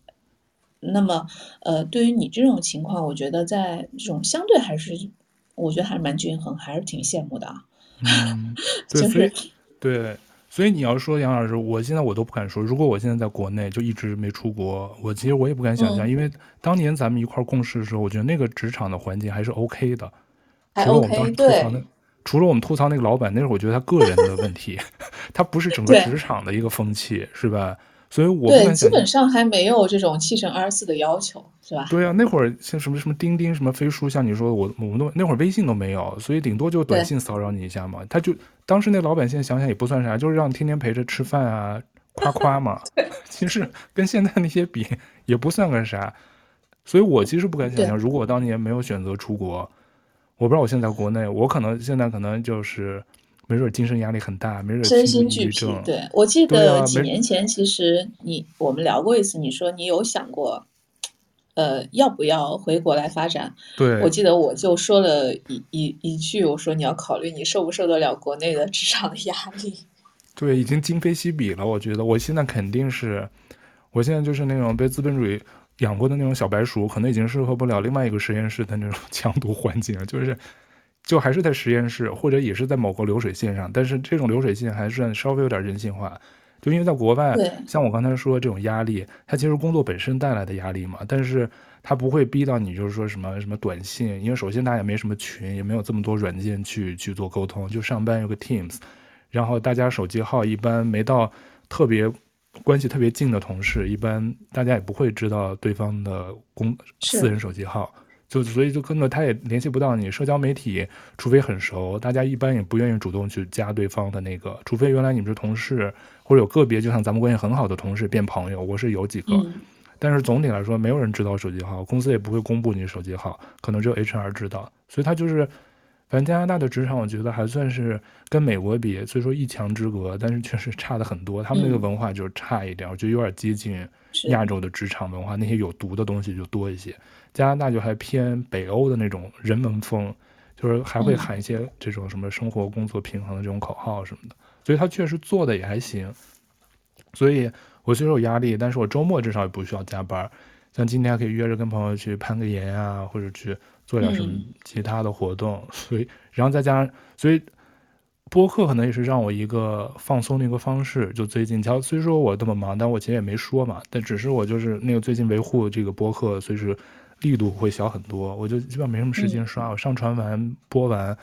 那么呃，对于你这种情况，我觉得在这种相对还是，我觉得还是蛮均衡，还是挺羡慕的啊。嗯，对，就是对。所以你要说杨老师，我现在我都不敢说。如果我现在在国内就一直没出国，我其实我也不敢想象，嗯、因为当年咱们一块儿共事的时候，我觉得那个职场的环境还是 OK 的。除了我们当时吐槽那。除了我们吐槽那个老板，那是我觉得他个人的问题，他不是整个职场的一个风气，是吧？所以我对，基本上还没有这种七乘二十四的要求，是吧？对啊，那会儿像什么什么钉钉、什么飞书，像你说我我们都那会儿微信都没有，所以顶多就短信骚扰你一下嘛。他就当时那老板现在想想也不算啥，就是让天天陪着吃饭啊、夸夸嘛。其实跟现在那些比也不算个啥，所以我其实不敢想象，如果我当年没有选择出国，我不知道我现在在国内，我可能现在可能就是没准精神压力很大，没准身心俱疲。对，我记得几年前，其实你我们聊过一次，你说你有想过。呃，要不要回国来发展？对，我记得我就说了一一一句，我说你要考虑你受不受得了国内的职场的压力。对，已经今非昔比了。我觉得我现在肯定是，我现在就是那种被资本主义养过的那种小白鼠，可能已经适合不了另外一个实验室的那种 强度环境了。就是，就还是在实验室，或者也是在某个流水线上，但是这种流水线还算稍微有点人性化。就因为在国外，像我刚才说这种压力，它其实工作本身带来的压力嘛，但是它不会逼到你，就是说什么什么短信，因为首先大家也没什么群，也没有这么多软件去去做沟通，就上班有个 Teams，然后大家手机号一般没到特别关系特别近的同事，一般大家也不会知道对方的公私人手机号。就所以就跟着他也联系不到你，社交媒体除非很熟，大家一般也不愿意主动去加对方的那个，除非原来你们是同事，或者有个别就像咱们关系很好的同事变朋友，我是有几个，嗯、但是总体来说没有人知道手机号，公司也不会公布你手机号，可能只有 HR 知道，所以他就是，反正加拿大的职场我觉得还算是跟美国比，所以说一墙之隔，但是确实差的很多，他们那个文化就是差一点，我觉得有点接近亚洲的职场文化，那些有毒的东西就多一些。加拿大就还偏北欧的那种人文风，就是还会喊一些这种什么生活工作平衡的这种口号什么的，所以他确实做的也还行。所以我虽然有压力，但是我周末至少也不需要加班。像今天还可以约着跟朋友去攀个岩啊，或者去做点什么其他的活动。所以，然后再加上，所以播客可能也是让我一个放松的一个方式。就最近，虽然说我这么忙，但我其实也没说嘛，但只是我就是那个最近维护这个播客，所以是。力度会小很多，我就基本上没什么时间刷。嗯、我上传完播完，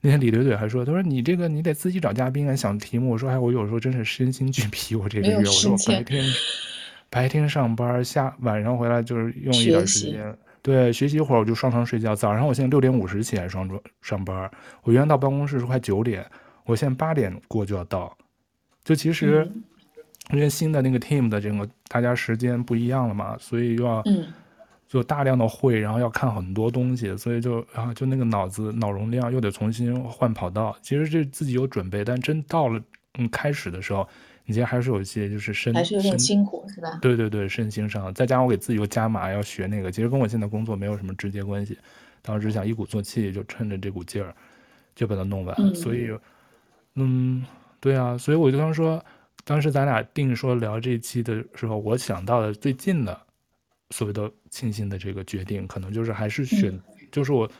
那天李怼怼还说：“他说你这个你得自己找嘉宾啊，想题目。”我说：“哎，我有时候真是身心俱疲。我这个月，我说我白天白天上班，下晚上回来就是用一点时间，对，学习一会儿我就上床睡觉。早上我现在六点五十起来上上班，我原来到办公室是快九点，我现在八点过就要到。就其实、嗯、因为新的那个 team 的这个大家时间不一样了嘛，所以又要。嗯就大量的会，然后要看很多东西，所以就然后就那个脑子脑容量又得重新换跑道。其实这自己有准备，但真到了嗯开始的时候，你其实还是有一些就是身还是有点辛苦是吧？对对对，身心上，再加上我给自己又加码要学那个，其实跟我现在工作没有什么直接关系。当时想一鼓作气，就趁着这股劲儿就把它弄完。嗯、所以嗯，对啊，所以我就刚说，当时咱俩定说聊这一期的时候，我想到的最近的。所谓的庆幸的这个决定，可能就是还是选，嗯、就是我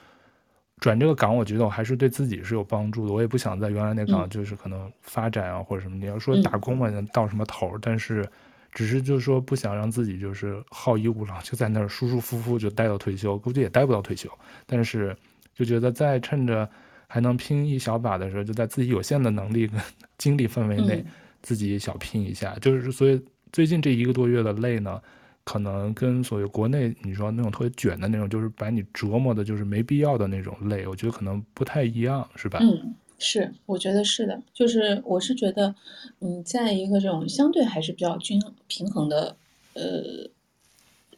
转这个岗，我觉得我还是对自己是有帮助的。我也不想在原来那岗，就是可能发展啊、嗯、或者什么。你要说打工嘛，能到什么头？但是只是就是说不想让自己就是好逸恶劳，就在那儿舒舒服服就待到退休，估计也待不到退休。但是就觉得在趁着还能拼一小把的时候，就在自己有限的能力跟精力范围内，自己小拼一下。嗯、就是所以最近这一个多月的累呢。可能跟所谓国内你说那种特别卷的那种，就是把你折磨的，就是没必要的那种累，我觉得可能不太一样，是吧？嗯，是，我觉得是的，就是我是觉得，嗯，在一个这种相对还是比较均平衡的呃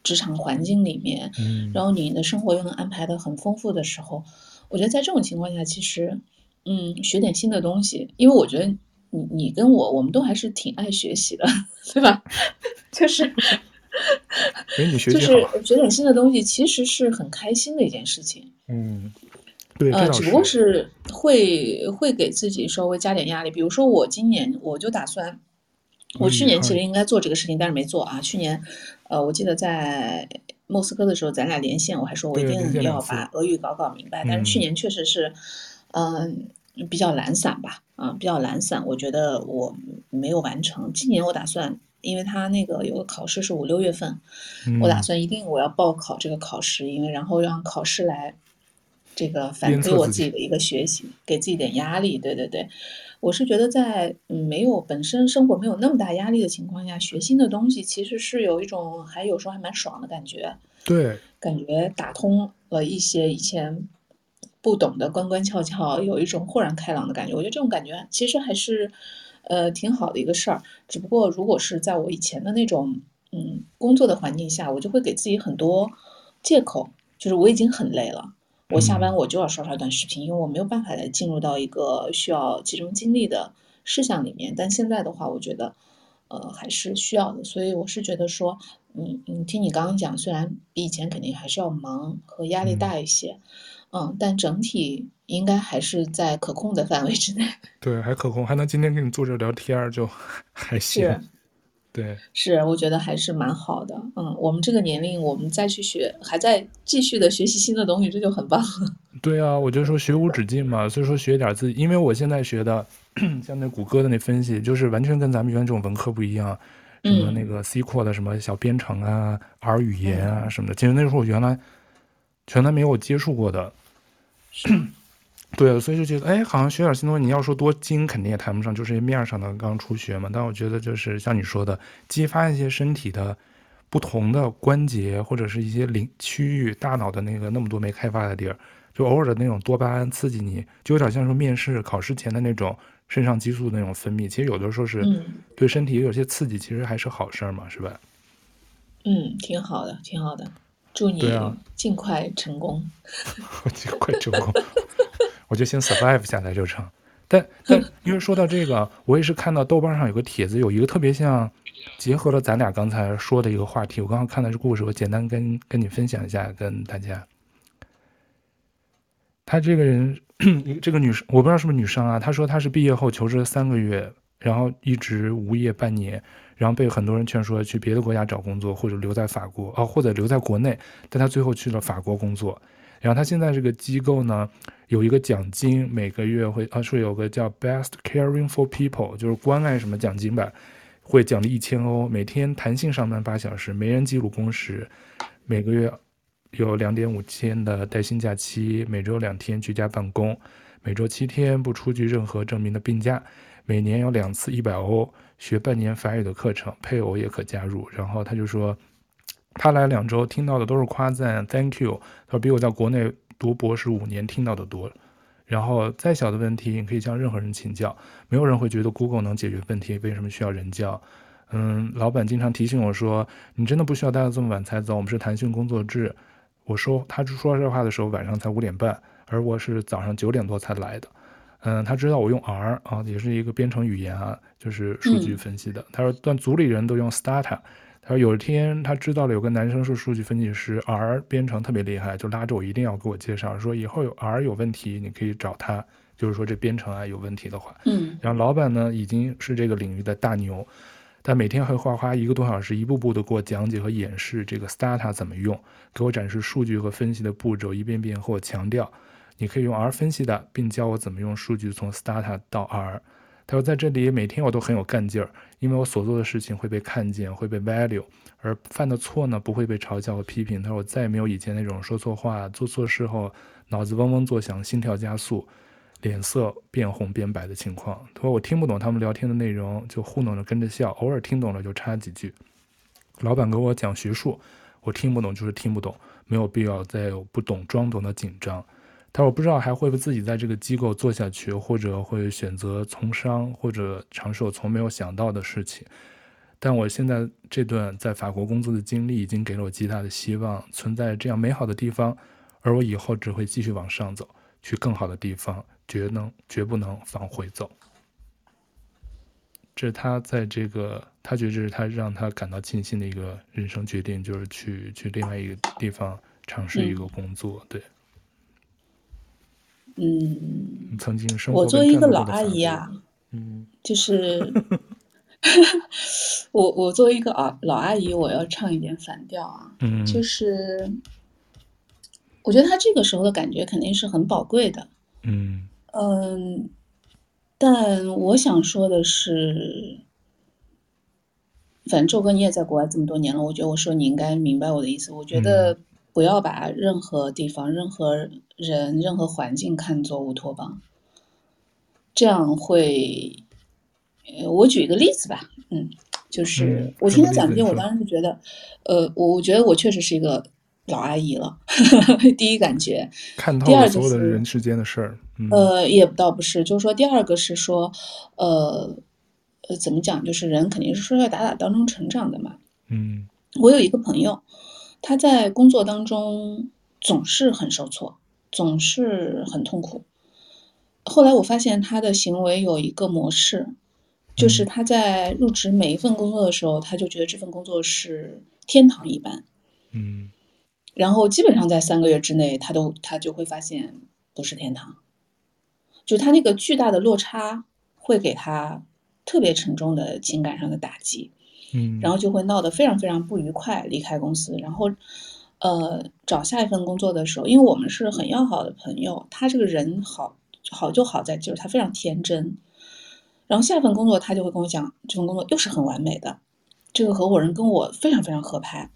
职场环境里面，嗯，然后你的生活又能安排的很丰富的时候，我觉得在这种情况下，其实，嗯，学点新的东西，因为我觉得你你跟我，我们都还是挺爱学习的，对吧？就是。就是学点新的东西，其实是很开心的一件事情。嗯，对，呃，只不过是会会给自己稍微加点压力。比如说，我今年我就打算，我去年其实应该做这个事情，但是没做啊。去年，呃，我记得在莫斯科的时候，咱俩连线，我还说我一定要把俄语搞搞明白。但是去年确实是，嗯，比较懒散吧，啊，比较懒散，我觉得我没有完成。今年我打算。因为他那个有个考试是五六月份，嗯，我打算一定我要报考这个考试，因为然后让考试来这个反馈我自己的一个学习，给自己点压力。对对对，我是觉得在嗯没有本身生活没有那么大压力的情况下，学新的东西其实是有一种还有时候还蛮爽的感觉。对，感觉打通了一些以前不懂的关关窍窍，有一种豁然开朗的感觉。我觉得这种感觉其实还是。呃，挺好的一个事儿。只不过如果是在我以前的那种嗯工作的环境下，我就会给自己很多借口，就是我已经很累了，我下班我就要刷刷短视频，因为我没有办法再进入到一个需要集中精力的事项里面。但现在的话，我觉得呃还是需要的，所以我是觉得说，嗯嗯听你刚刚讲，虽然比以前肯定还是要忙和压力大一些。嗯，但整体应该还是在可控的范围之内。对，还可控，还能今天跟你坐着聊天，就 还行。是，对，是，我觉得还是蛮好的。嗯，我们这个年龄，我们再去学，还在继续的学习新的东西，这就很棒。对啊，我就说学无止境嘛，所以说学点自己，因为我现在学的，像那谷歌的那分析，就是完全跟咱们原来这种文科不一样，什么那个 SQL 的什么小编程啊、R 语言啊什么的，其实那时候我原来全都没有接触过的。对，所以就觉得，哎，好像学点新东西，你要说多精，肯定也谈不上，就是面上的刚初学嘛。但我觉得，就是像你说的，激发一些身体的不同的关节，或者是一些领区域，大脑的那个那么多没开发的地儿，就偶尔的那种多巴胺刺激你，就有点像说面试考试前的那种肾上激素的那种分泌。其实有的时候是对身体有些刺激，其实还是好事儿嘛，是吧？嗯，挺好的，挺好的。祝你尽快成功。我 尽快成功，我就先 survive 下来就成。但但 因为说到这个，我也是看到豆瓣上有个帖子，有一个特别像结合了咱俩刚才说的一个话题。我刚刚看的是故事，我简单跟跟你分享一下，跟大家。他这个人，这个女生，我不知道是不是女生啊？她说她是毕业后求职了三个月，然后一直无业半年。然后被很多人劝说去别的国家找工作，或者留在法国啊，或者留在国内。但她最后去了法国工作。然后他现在这个机构呢，有一个奖金，每个月会啊说有个叫 Best Caring for People，就是关爱什么奖金吧，会奖励一千欧，每天弹性上班八小时，没人记录工时，每个月有两点五天的带薪假期，每周两天居家办公，每周七天不出具任何证明的病假，每年有两次一百欧。学半年法语的课程，配偶也可加入。然后他就说，他来两周听到的都是夸赞，Thank you。他说比我在国内读博士五年听到的多。然后再小的问题，你可以向任何人请教，没有人会觉得 Google 能解决问题，为什么需要人教？嗯，老板经常提醒我说，你真的不需要待到这么晚才走，我们是弹性工作制。我说他说这话的时候晚上才五点半，而我是早上九点多才来的。嗯，他知道我用 R 啊，也是一个编程语言啊，就是数据分析的。他说，但组里人都用 Stata。他说，有一天他知道了有个男生是数据分析师，R 编程特别厉害，就拉着我一定要给我介绍，说以后有 R 有问题你可以找他，就是说这编程啊有问题的话。嗯。然后老板呢已经是这个领域的大牛，他每天会花花一个多小时，一步步的给我讲解和演示这个 Stata 怎么用，给我展示数据和分析的步骤，一遍遍和我强调。你可以用 R 分析的，并教我怎么用数据从 Stata 到 R。他说在这里每天我都很有干劲儿，因为我所做的事情会被看见，会被 value，而犯的错呢不会被嘲笑和批评。他说我再也没有以前那种说错话、做错事后脑子嗡嗡作响、心跳加速、脸色变红变白的情况。他说我听不懂他们聊天的内容，就糊弄着跟着笑，偶尔听懂了就插几句。老板给我讲学术，我听不懂就是听不懂，没有必要再有不懂装懂的紧张。但我不知道还会不会自己在这个机构做下去，或者会选择从商，或者尝试我从没有想到的事情。但我现在这段在法国工作的经历已经给了我极大的希望，存在这样美好的地方，而我以后只会继续往上走，去更好的地方，绝能绝不能往回走。这是他在这个，他觉得这是他让他感到庆幸的一个人生决定，就是去去另外一个地方尝试一个工作，嗯、对。嗯，曾经生我作为一个老阿姨啊，嗯，就是 我 我作为一个啊老阿姨，我要唱一点反调啊，嗯，就是我觉得他这个时候的感觉肯定是很宝贵的，嗯。嗯，但我想说的是，反正周哥你也在国外这么多年了，我觉得我说你应该明白我的意思，我觉得。不要把任何地方、任何人、任何环境看作乌托邦，这样会。呃，我举一个例子吧，嗯，就是、嗯、我听他讲这些，我当时是觉得，呃，我我觉得我确实是一个老阿姨了，第一感觉。看透了所有的人世间的事儿。嗯、呃，也倒不是，就是说，第二个是说，呃，呃，怎么讲？就是人肯定是摔摔打打当中成长的嘛。嗯，我有一个朋友，他在工作当中总是很受挫，总是很痛苦。后来我发现他的行为有一个模式，就是他在入职每一份工作的时候，他就觉得这份工作是天堂一般。嗯，然后基本上在三个月之内，他都他就会发现不是天堂，就他那个巨大的落差会给他。特别沉重的情感上的打击，嗯，然后就会闹得非常非常不愉快，离开公司，然后，呃，找下一份工作的时候，因为我们是很要好的朋友，他这个人好，好就好在就是他非常天真，然后下一份工作他就会跟我讲，这份工作又是很完美的，这个合伙人跟我非常非常合拍，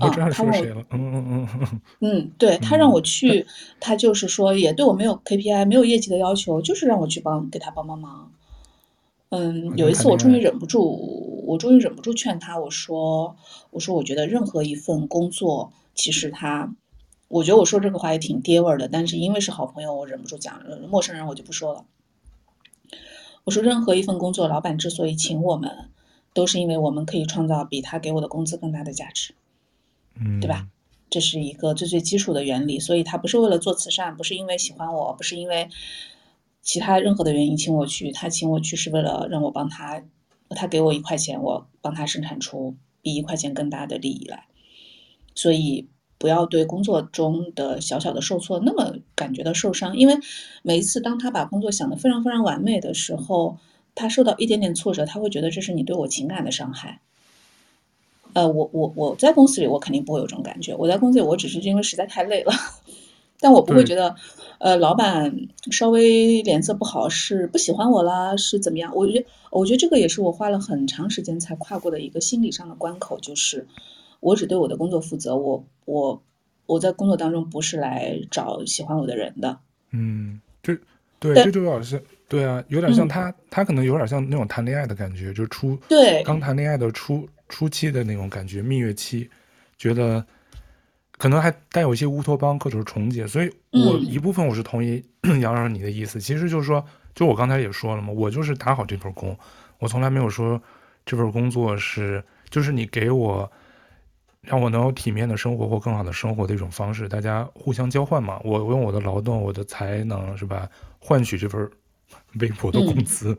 我知道是谁了，嗯嗯嗯嗯，嗯，对，他让我去，他就是说也对我没有 KPI，没有业绩的要求，就是让我去帮给他帮帮忙。嗯，有一次我终于忍不住，我终于忍不住劝他，我说，我说，我觉得任何一份工作，其实他，我觉得我说这个话也挺爹味儿的，但是因为是好朋友，我忍不住讲，陌生人我就不说了。我说，任何一份工作，老板之所以请我们，都是因为我们可以创造比他给我的工资更大的价值，嗯，对吧？这是一个最最基础的原理，所以他不是为了做慈善，不是因为喜欢我，不是因为。其他任何的原因请我去，他请我去是为了让我帮他，他给我一块钱，我帮他生产出比一块钱更大的利益来。所以不要对工作中的小小的受挫那么感觉到受伤，因为每一次当他把工作想得非常非常完美的时候，他受到一点点挫折，他会觉得这是你对我情感的伤害。呃，我我我在公司里我肯定不会有这种感觉，我在公司里我只是因为实在太累了。但我不会觉得，呃，老板稍微脸色不好是不喜欢我啦，是怎么样？我觉得，我觉得这个也是我花了很长时间才跨过的一个心理上的关口，就是我只对我的工作负责，我我我在工作当中不是来找喜欢我的人的。嗯，这对，这就有点像，对啊，有点像他，嗯、他可能有点像那种谈恋爱的感觉，就初对刚谈恋爱的初初期的那种感觉，蜜月期，觉得。可能还带有一些乌托邦或者是重结，所以我一部分我是同意 杨老师你的意思，嗯，其实就是说，就我刚才也说了嘛，我就是打好这份工，我从来没有说这份工作是就是你给我让我能有体面的生活或更好的生活的一种方式，大家互相交换嘛，我用我的劳动、我的才能是吧，换取这份微薄的工资，嗯，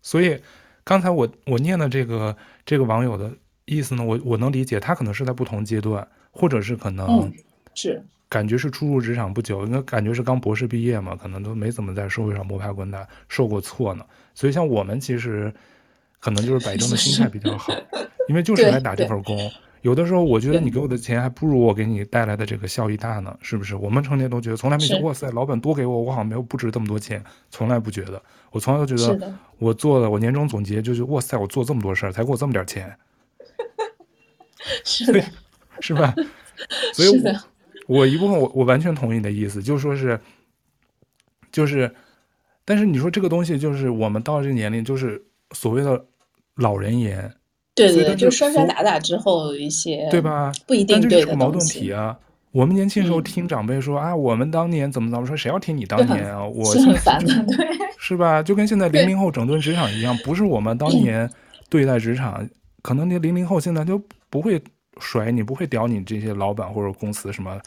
所以刚才我我念的这个这个网友的意思呢，我我能理解，他可能是在不同阶段。或者是可能是感觉是初入职场不久，应该感觉是刚博士毕业嘛，可能都没怎么在社会上摸爬滚打，受过挫呢。所以像我们其实可能就是摆正的心态比较好，因为就是来打这份工。有的时候我觉得你给我的钱还不如我给你带来的这个效益大呢，是不是？我们成天都觉得从来没觉得哇塞，老板多给我，我好像没有不值这么多钱，从来不觉得。我从来都觉得我做了，我年终总结就是哇塞，我做这么多事儿才给我这么点钱，是的。是吧？所以我，我一部分我我完全同意你的意思，就说是，就是，但是你说这个东西，就是我们到这个年龄，就是所谓的老人言，对对对，就摔摔打打之后一些，对吧？不一定对的矛盾体啊。我们年轻时候听长辈说、嗯、啊，我们当年怎么怎么说，谁要听你当年啊？我是很烦的，对，是吧？就跟现在零零后整顿职场一样，不是我们当年对待职场，嗯、可能那零零后现在就不会。甩你不会屌你这些老板或者公司什么，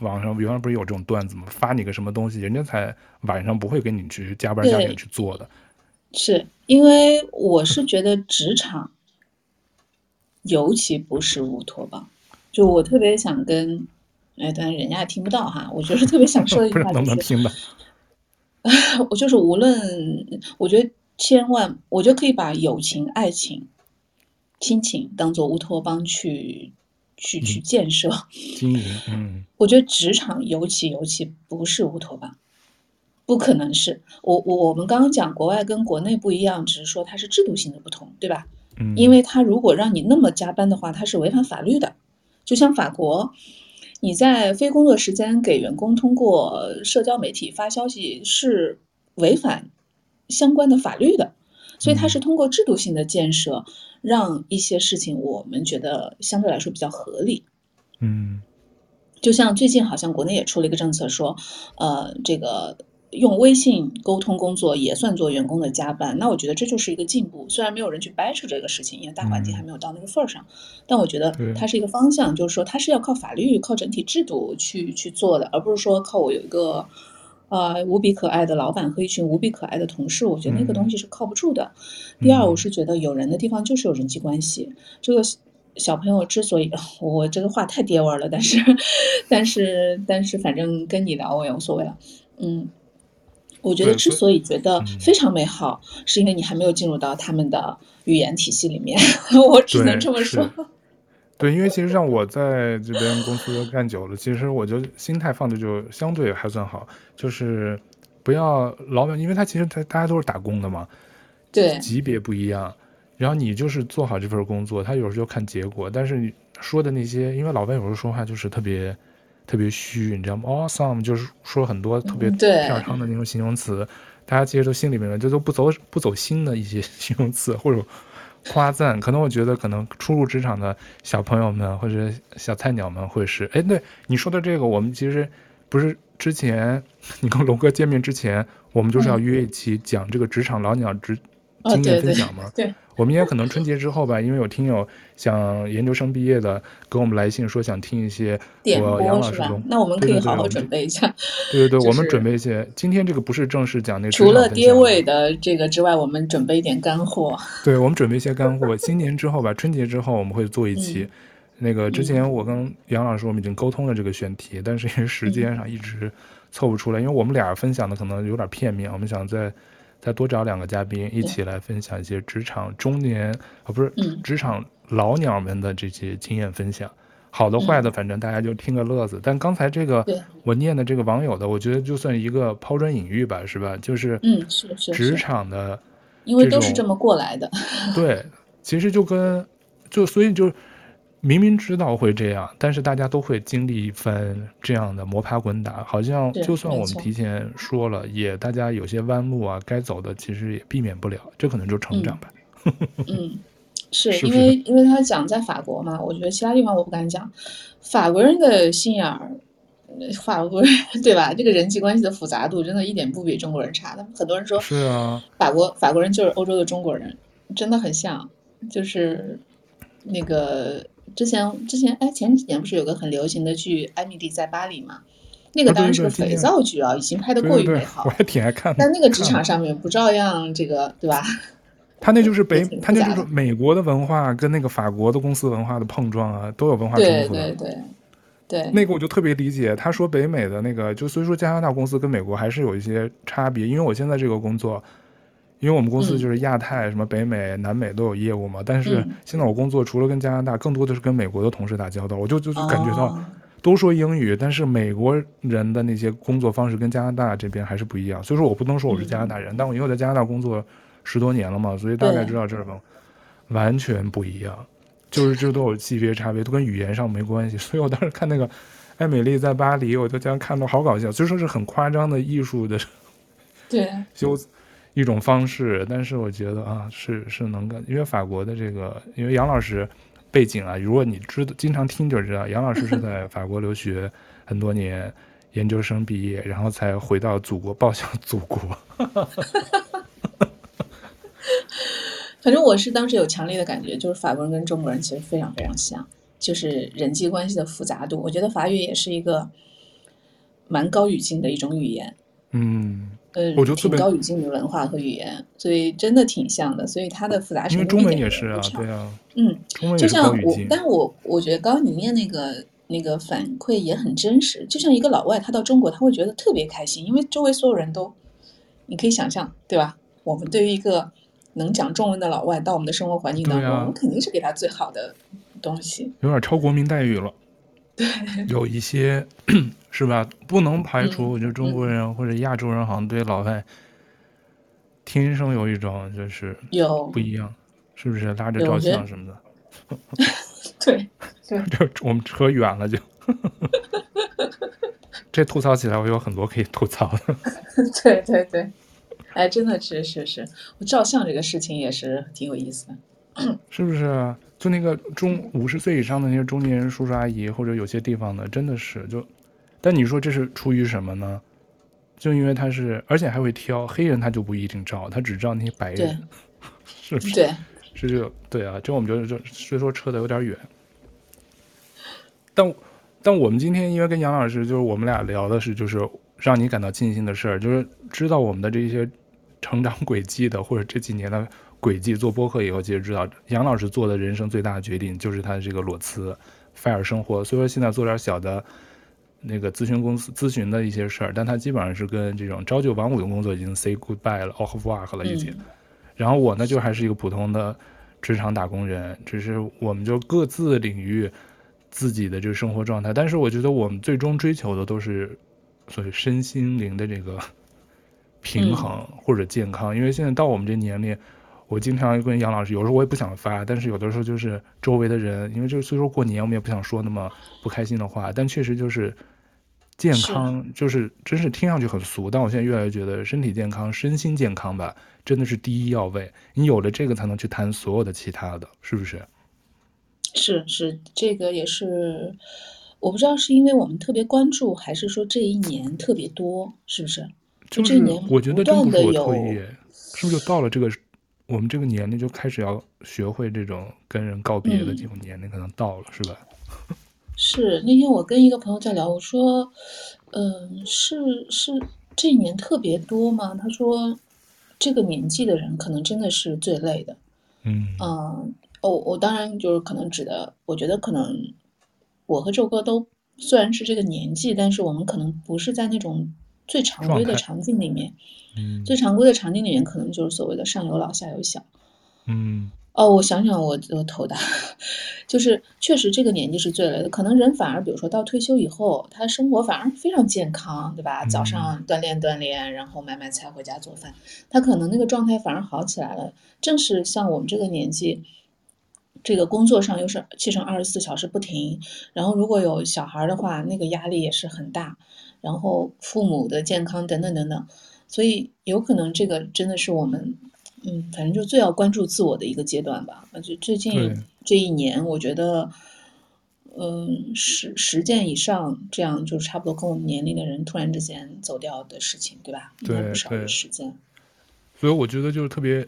网上原来不是有这种段子吗？发你个什么东西，人家才晚上不会跟你去加班加点去做的。是因为我是觉得职场，尤其不是乌托邦，就我特别想跟，哎，但是人家也听不到哈，我就是特别想说一句话，就是能不能听的？我就是无论，我觉得千万，我觉得可以把友情、爱情。亲情当做乌托邦去去去建设 经营，嗯，我觉得职场尤其尤其不是乌托邦，不可能是。我我我们刚刚讲国外跟国内不一样，只是说它是制度性的不同，对吧？嗯，因为它如果让你那么加班的话，它是违反法律的。就像法国，你在非工作时间给员工通过社交媒体发消息是违反相关的法律的，所以它是通过制度性的建设。让一些事情我们觉得相对来说比较合理，嗯，就像最近好像国内也出了一个政策说，呃，这个用微信沟通工作也算做员工的加班，那我觉得这就是一个进步。虽然没有人去掰扯这个事情，因为大环境还没有到那个份儿上，嗯、但我觉得它是一个方向，就是说它是要靠法律、靠整体制度去去做的，而不是说靠我有一个呃无比可爱的老板和一群无比可爱的同事。我觉得那个东西是靠不住的。嗯、第二，我是觉得有人的地方就是有人际关系。这个小朋友之所以 我这个话太爹味了，但是 但是但是反正跟你聊我也无所谓了，嗯。我觉得之所以觉得非常美好，嗯、是因为你还没有进入到他们的语言体系里面。我只能这么说。对，因为其实像我在这边公司干久了，其实我就心态放的就相对还算好，就是不要老板，因为他其实他大家都是打工的嘛，对，级别不一样。然后你就是做好这份工作，他有时候看结果，但是你说的那些，因为老板有时候说话就是特别。特别虚，你知道吗？Awesome，就是说很多特别片儿汤的那种形容词，大家其实都心里面的，这都不走不走心的一些 形容词或者夸赞。可能我觉得，可能初入职场的小朋友们或者小菜鸟们会是，哎，对你说的这个，我们其实不是之前你跟龙哥见面之前，我们就是要约一期讲这个职场老鸟职经验分享吗？哦、对。对 对我们也可能春节之后吧，因为有听友想研究生毕业的给我们来信说想听一些我杨老师的，那我们可以好好准备一下。对对对，我们准备一些。今天这个不是正式讲那个，除了跌位的这个之外，我们准备一点干货。对，我们准备一些干货。新年之后吧，春节之后我们会做一期。那个之前我跟杨老师我们已经沟通了这个选题，但是因为时间上一直凑不出来，因为我们俩分享的可能有点片面，我们想在。再多找两个嘉宾一起来分享一些职场中年啊，不是职场老鸟们的这些经验分享，好的坏的，反正大家就听个乐子。但刚才这个我念的这个网友的，我觉得就算一个抛砖引玉吧，是吧？就是嗯，是是职场的，因为都是这么过来的。对，其实就跟就所以就。明明知道会这样，但是大家都会经历一番这样的摸爬滚打。好像就算我们提前说了，也大家有些弯路啊，该走的其实也避免不了。这可能就成长吧。嗯，嗯，是，是，是因为因为他讲在法国嘛，我觉得其他地方我不敢讲。法国人的心眼儿，法国人 对吧？这个人际关系的复杂度，真的一点不比中国人差他们。很多人说，是啊，法国法国人就是欧洲的中国人，真的很像，就是那个。之前之前哎，前几年不是有个很流行的剧《艾米丽在巴黎》吗？那个当然是个肥皂剧啊，已经拍得过于美好。我还挺爱看的。但那个职场上面不照样这个对吧？他那就是北，他那就是美国的文化跟那个法国的公司文化的碰撞啊，都有文化冲突。对对对对。那个我就特别理解，他说北美的那个，就所以说加拿大公司跟美国还是有一些差别，因为我现在这个工作。因为我们公司就是亚太、什么北美、南美都有业务嘛，但是现在我工作除了跟加拿大，更多的是跟美国的同事打交道。我就就感觉到，都说英语，但是美国人的那些工作方式跟加拿大这边还是不一样。所以说我不能说我是加拿大人，但我因为我在加拿大工作十多年了嘛，所以大概知道这种完全不一样，就是这都有级别差别，都跟语言上没关系。所以我当时看那个《艾美丽在巴黎》，我就这样看到好搞笑，所以说是很夸张的艺术的，对，修。一种方式，但是我觉得啊，是是能干，因为法国的这个，因为杨老师背景啊，如果你知道经常听就知道，杨老师是在法国留学很多年，研究生毕业，然后才回到祖国报效祖国。反正我是当时有强烈的感觉，就是法国人跟中国人其实非常非常像，就是人际关系的复杂度。我觉得法语也是一个蛮高语境的一种语言。嗯。呃，我觉得特别挺高语境的文化和语言，所以真的挺像的，所以它的复杂程度中文也是啊，对啊，嗯，中文就像我，但我我觉得刚刚你念那个那个反馈也很真实，就像一个老外他到中国他会觉得特别开心，因为周围所有人都，你可以想象对吧？我们对于一个能讲中文的老外到我们的生活环境当中，啊、我们肯定是给他最好的东西，有点超国民待遇了，对，有一些。是吧？不能排除，我觉得中国人或者亚洲人好像对老外天生有一种就是有不一样，是不是拉着照相什么的？对对，这我们扯远了就。这吐槽起来，我有很多可以吐槽的。对对对，哎，真的是是是，我照相这个事情也是挺有意思的，是不是？就那个中五十岁以上的那些中年人叔叔阿姨，或者有些地方的，真的是就。但你说这是出于什么呢？就因为他是，而且还会挑黑人，他就不一定照，他只照那些白人，是不是？对，是这个，对啊，这我们觉得这虽说扯的有点远，但但我们今天因为跟杨老师，就是我们俩聊的是，就是让你感到庆幸的事儿，就是知道我们的这些成长轨迹的，或者这几年的轨迹。做播客以后，其实知道杨老师做的人生最大的决定，就是他的这个裸辞，FIRE 生活。所以说现在做点小的。那个咨询公司咨询的一些事儿，但他基本上是跟这种朝九晚五的工作已经 say goodbye 了，off work 了已经。然后我呢，就还是一个普通的职场打工人，只是我们就各自领域自己的这个生活状态。但是我觉得我们最终追求的都是所谓身心灵的这个 平衡或者健康，因为现在到我们这年龄。我经常跟杨老师，有时候我也不想发，但是有的时候就是周围的人，因为就是虽说过年，我们也不想说那么不开心的话，但确实就是健康，就是真是听上去很俗，但我现在越来越觉得身体健康、身心健康吧，真的是第一要位。你有了这个，才能去谈所有的其他的，是不是？是是，这个也是，我不知道是因为我们特别关注，还是说这一年特别多，是不是？就这一年，我觉得真不是我特意，是不是就到了这个？我们这个年龄就开始要学会这种跟人告别的这种年龄，可能到了，嗯、是吧？是那天我跟一个朋友在聊，我说，嗯、呃，是是这一年特别多吗？他说，这个年纪的人可能真的是最累的。嗯嗯，哦、呃，我当然就是可能指的，我觉得可能我和周哥都虽然是这个年纪，但是我们可能不是在那种。最常规的场景里面，嗯，最常规的场景里面，可能就是所谓的上有老下有小，嗯，哦，我想想我，我我头大，就是确实这个年纪是最累的。可能人反而，比如说到退休以后，他生活反而非常健康，对吧？早上锻炼锻炼，然后买买菜回家做饭，他可能那个状态反而好起来了。正是像我们这个年纪，这个工作上又是七乘二十四小时不停，然后如果有小孩的话，那个压力也是很大。然后父母的健康等等等等，所以有可能这个真的是我们，嗯，反正就最要关注自我的一个阶段吧。而且最近这一年，我觉得，嗯，十十件以上这样就差不多跟我们年龄的人突然之间走掉的事情，对吧？对，不少的时间。所以我觉得就是特别，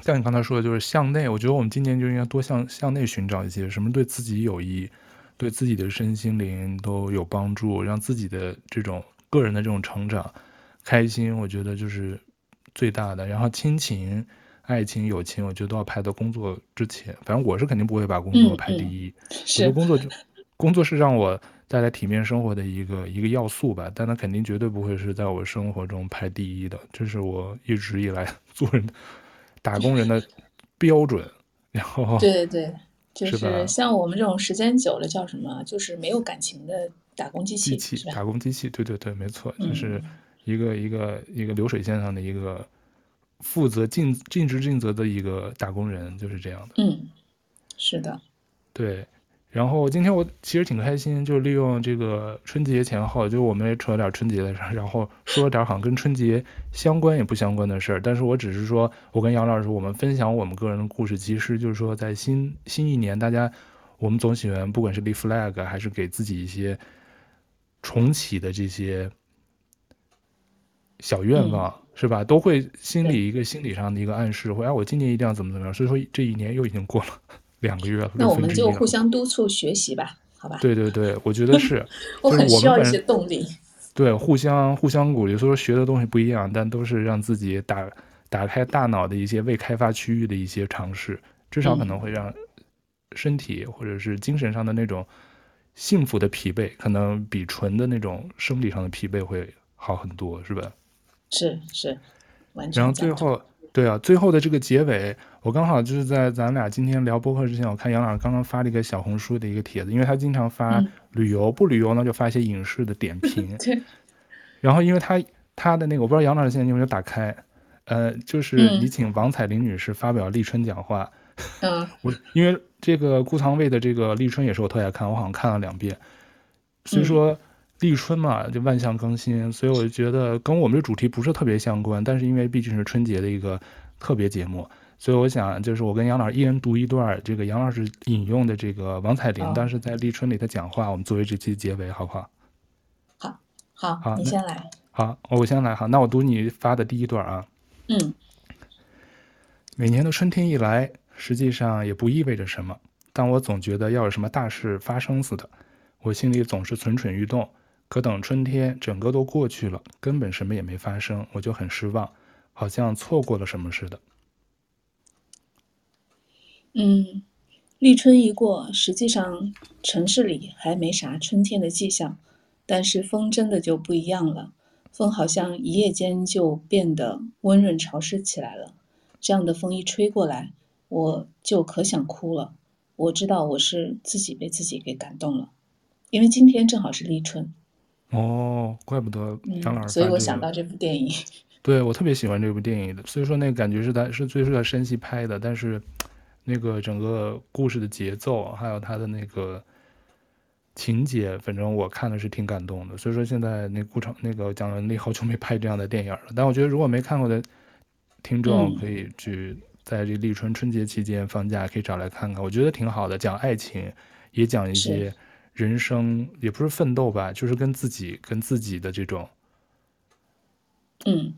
像你刚才说的，就是向内。我觉得我们今年就应该多向向内寻找一些什么对自己有益。对自己的身心灵都有帮助，让自己的这种个人的这种成长开心，我觉得就是最大的。然后亲情、爱情、友情，我觉得都要排到工作之前。反正我是肯定不会把工作排第一。嗯嗯、我觉得工作就工作是让我带来体面生活的一个一个要素吧，但它肯定绝对不会是在我生活中排第一的。这是我一直以来 做人打工人的标准。然后对对对。就是像我们这种时间久了叫什么？就是没有感情的打工机器。机器打工机器，对对对，没错，就是一个、嗯、一个一个流水线上的一个负责尽尽职尽责的一个打工人，就是这样的。嗯，是的，对。然后今天我其实挺开心，就利用这个春节前后，就我们也扯了点春节的事儿，然后说了点好像跟春节相关也不相关的事儿。但是我只是说，我跟杨老师我们分享我们个人的故事，其实就是说在新新一年，大家我们总喜欢不管是立 flag 还是给自己一些重启的这些小愿望，嗯、是吧？都会心理一个心理上的一个暗示，会哎，我今年一定要怎么怎么样。所以说这一年又已经过了。两个月了，那我们就互相督促学习吧，好吧？对对对，我觉得是，我很需要一些动力。对，互相互相鼓励，所以说学的东西不一样，但都是让自己打打开大脑的一些未开发区域的一些尝试，至少可能会让身体或者是精神上的那种幸福的疲惫，可能比纯的那种生理上的疲惫会好很多，是吧？是是，完全。然后最后。对啊，最后的这个结尾，我刚好就是在咱俩今天聊播客之前，我看杨老师刚刚发了一个小红书的一个帖子，因为他经常发旅游，嗯、不旅游呢就发一些影视的点 评。对。然后，因为他他的那个，我不知道杨老师现在有没有打开，呃，就是你请王彩玲女士发表立春讲话。嗯。我因为这个顾长卫的这个立春也是我特爱看，我好像看了两遍，所以说。嗯立春嘛，就万象更新，所以我就觉得跟我们的主题不是特别相关，但是因为毕竟是春节的一个特别节目，所以我想就是我跟杨老师一人读一段这个杨老师引用的这个王彩玲当时在立春里的讲话，我们作为这期结尾，好不好？好，好，好，你先来。好，我先来。哈，那我读你发的第一段啊。嗯。每年的春天一来，实际上也不意味着什么，但我总觉得要有什么大事发生似的，我心里总是蠢蠢欲动。可等春天整个都过去了，根本什么也没发生，我就很失望，好像错过了什么似的。嗯，立春一过，实际上城市里还没啥春天的迹象，但是风真的就不一样了，风好像一夜间就变得温润潮湿起来了。这样的风一吹过来，我就可想哭了。我知道我是自己被自己给感动了，因为今天正好是立春。哦，怪不得张老师、这个嗯。所以我想到这部电影。对，我特别喜欢这部电影的，所以说那个感觉是在是最初在山西拍的，但是那个整个故事的节奏还有他的那个情节，反正我看的是挺感动的。所以说现在那顾长那个蒋雯丽好久没拍这样的电影了，但我觉得如果没看过的。听众可以去在这立春春节期间放假，可以找来看看，我觉得挺好的。讲爱情，也讲一些人生，也不是奋斗吧，就是跟自己跟自己的这种。嗯，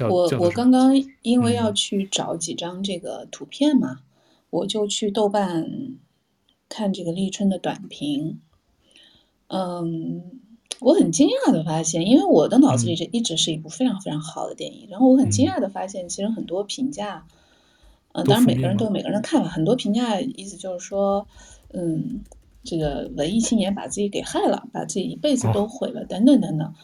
我我刚刚因为要去找几张这个图片嘛，嗯、我就去豆瓣看这个立春的短评。嗯。我很惊讶的发现，因为我的脑子里这一直是一部非常非常好的电影，嗯、然后我很惊讶的发现，其实很多评价，嗯、呃，当然每个人都有每个人的看法，很多评价意思就是说，嗯，这个文艺青年把自己给害了，把自己一辈子都毁了，哦、等等等等。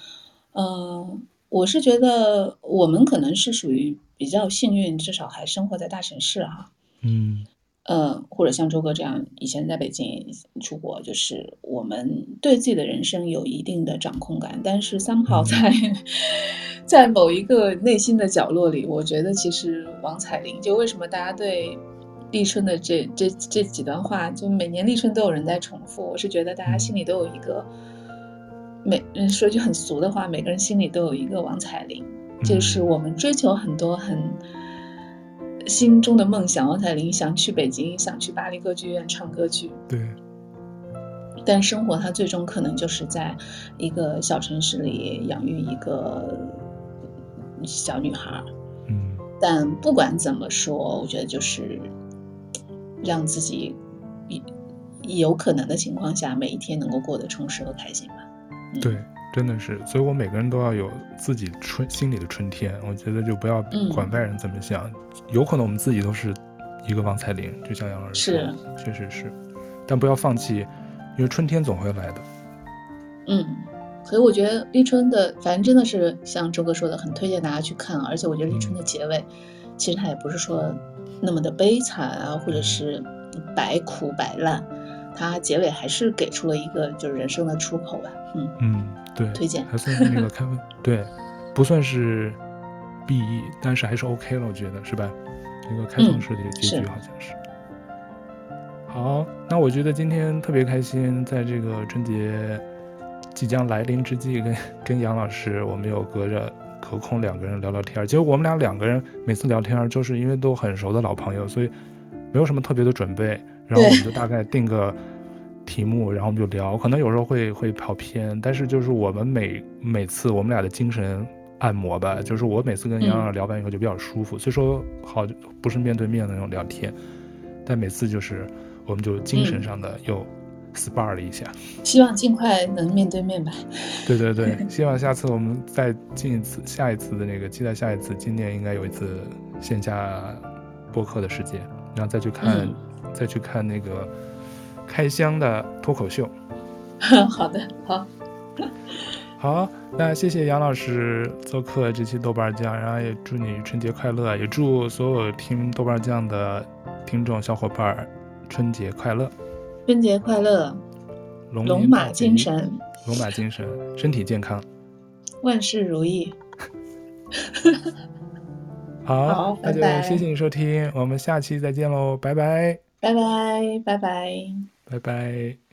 嗯、呃，我是觉得我们可能是属于比较幸运，至少还生活在大城市哈。嗯。呃，或者像周哥这样以前在北京出国，就是我们对自己的人生有一定的掌控感，但是 somehow 在、嗯、在某一个内心的角落里，我觉得其实王彩玲，就为什么大家对立春的这这这几段话，就每年立春都有人在重复，我是觉得大家心里都有一个，每人说句很俗的话，每个人心里都有一个王彩玲，就是我们追求很多很。心中的梦想，王彩玲想去北京，想去巴黎歌剧院唱歌剧。对。但生活，它最终可能就是在一个小城市里养育一个小女孩。嗯。但不管怎么说，我觉得就是让自己有可能的情况下，每一天能够过得充实和开心吧。嗯、对。真的是，所以我每个人都要有自己春心里的春天。我觉得就不要管外人怎么想，嗯、有可能我们自己都是一个王彩玲，就像杨老师说，是，确实是，但不要放弃，因为春天总会来的。嗯，所以我觉得立春的，反正真的是像周哥说的，很推荐大家去看。而且我觉得立春的结尾，嗯、其实它也不是说那么的悲惨啊，或者是百苦百烂，它结尾还是给出了一个就是人生的出口吧。嗯嗯。对，推荐还算是那个开放，对，不算是 B E，但是还是 OK 了，我觉得是吧？一个开放式的结局好像是。嗯、是好，那我觉得今天特别开心，在这个春节即将来临之际，跟跟杨老师，我们有隔着隔空两个人聊聊天。结果我们俩两个人每次聊天，就是因为都很熟的老朋友，所以没有什么特别的准备，然后我们就大概定个。题目，然后我们就聊，可能有时候会会跑偏，但是就是我们每每次我们俩的精神按摩吧，就是我每次跟杨洋聊完以后就比较舒服。虽、嗯、说好不是面对面的那种聊天，但每次就是我们就精神上的又 SPA 了一下。希望尽快能面对面吧。对对对，希望下次我们再进一次，下一次的那个期待下一次，今年应该有一次线下播客的时间，然后再去看、嗯、再去看那个。开箱的脱口秀，好的，好，好，那谢谢杨老师做客这期豆瓣酱，然后也祝你春节快乐，也祝所有听豆瓣酱的听众小伙伴春节快乐，春节快乐，龙龙马精神，龙马精神，身体健康，万事如意。好，好，那就谢谢你收听，我们下期再见喽，拜拜，拜拜，拜拜。拜拜。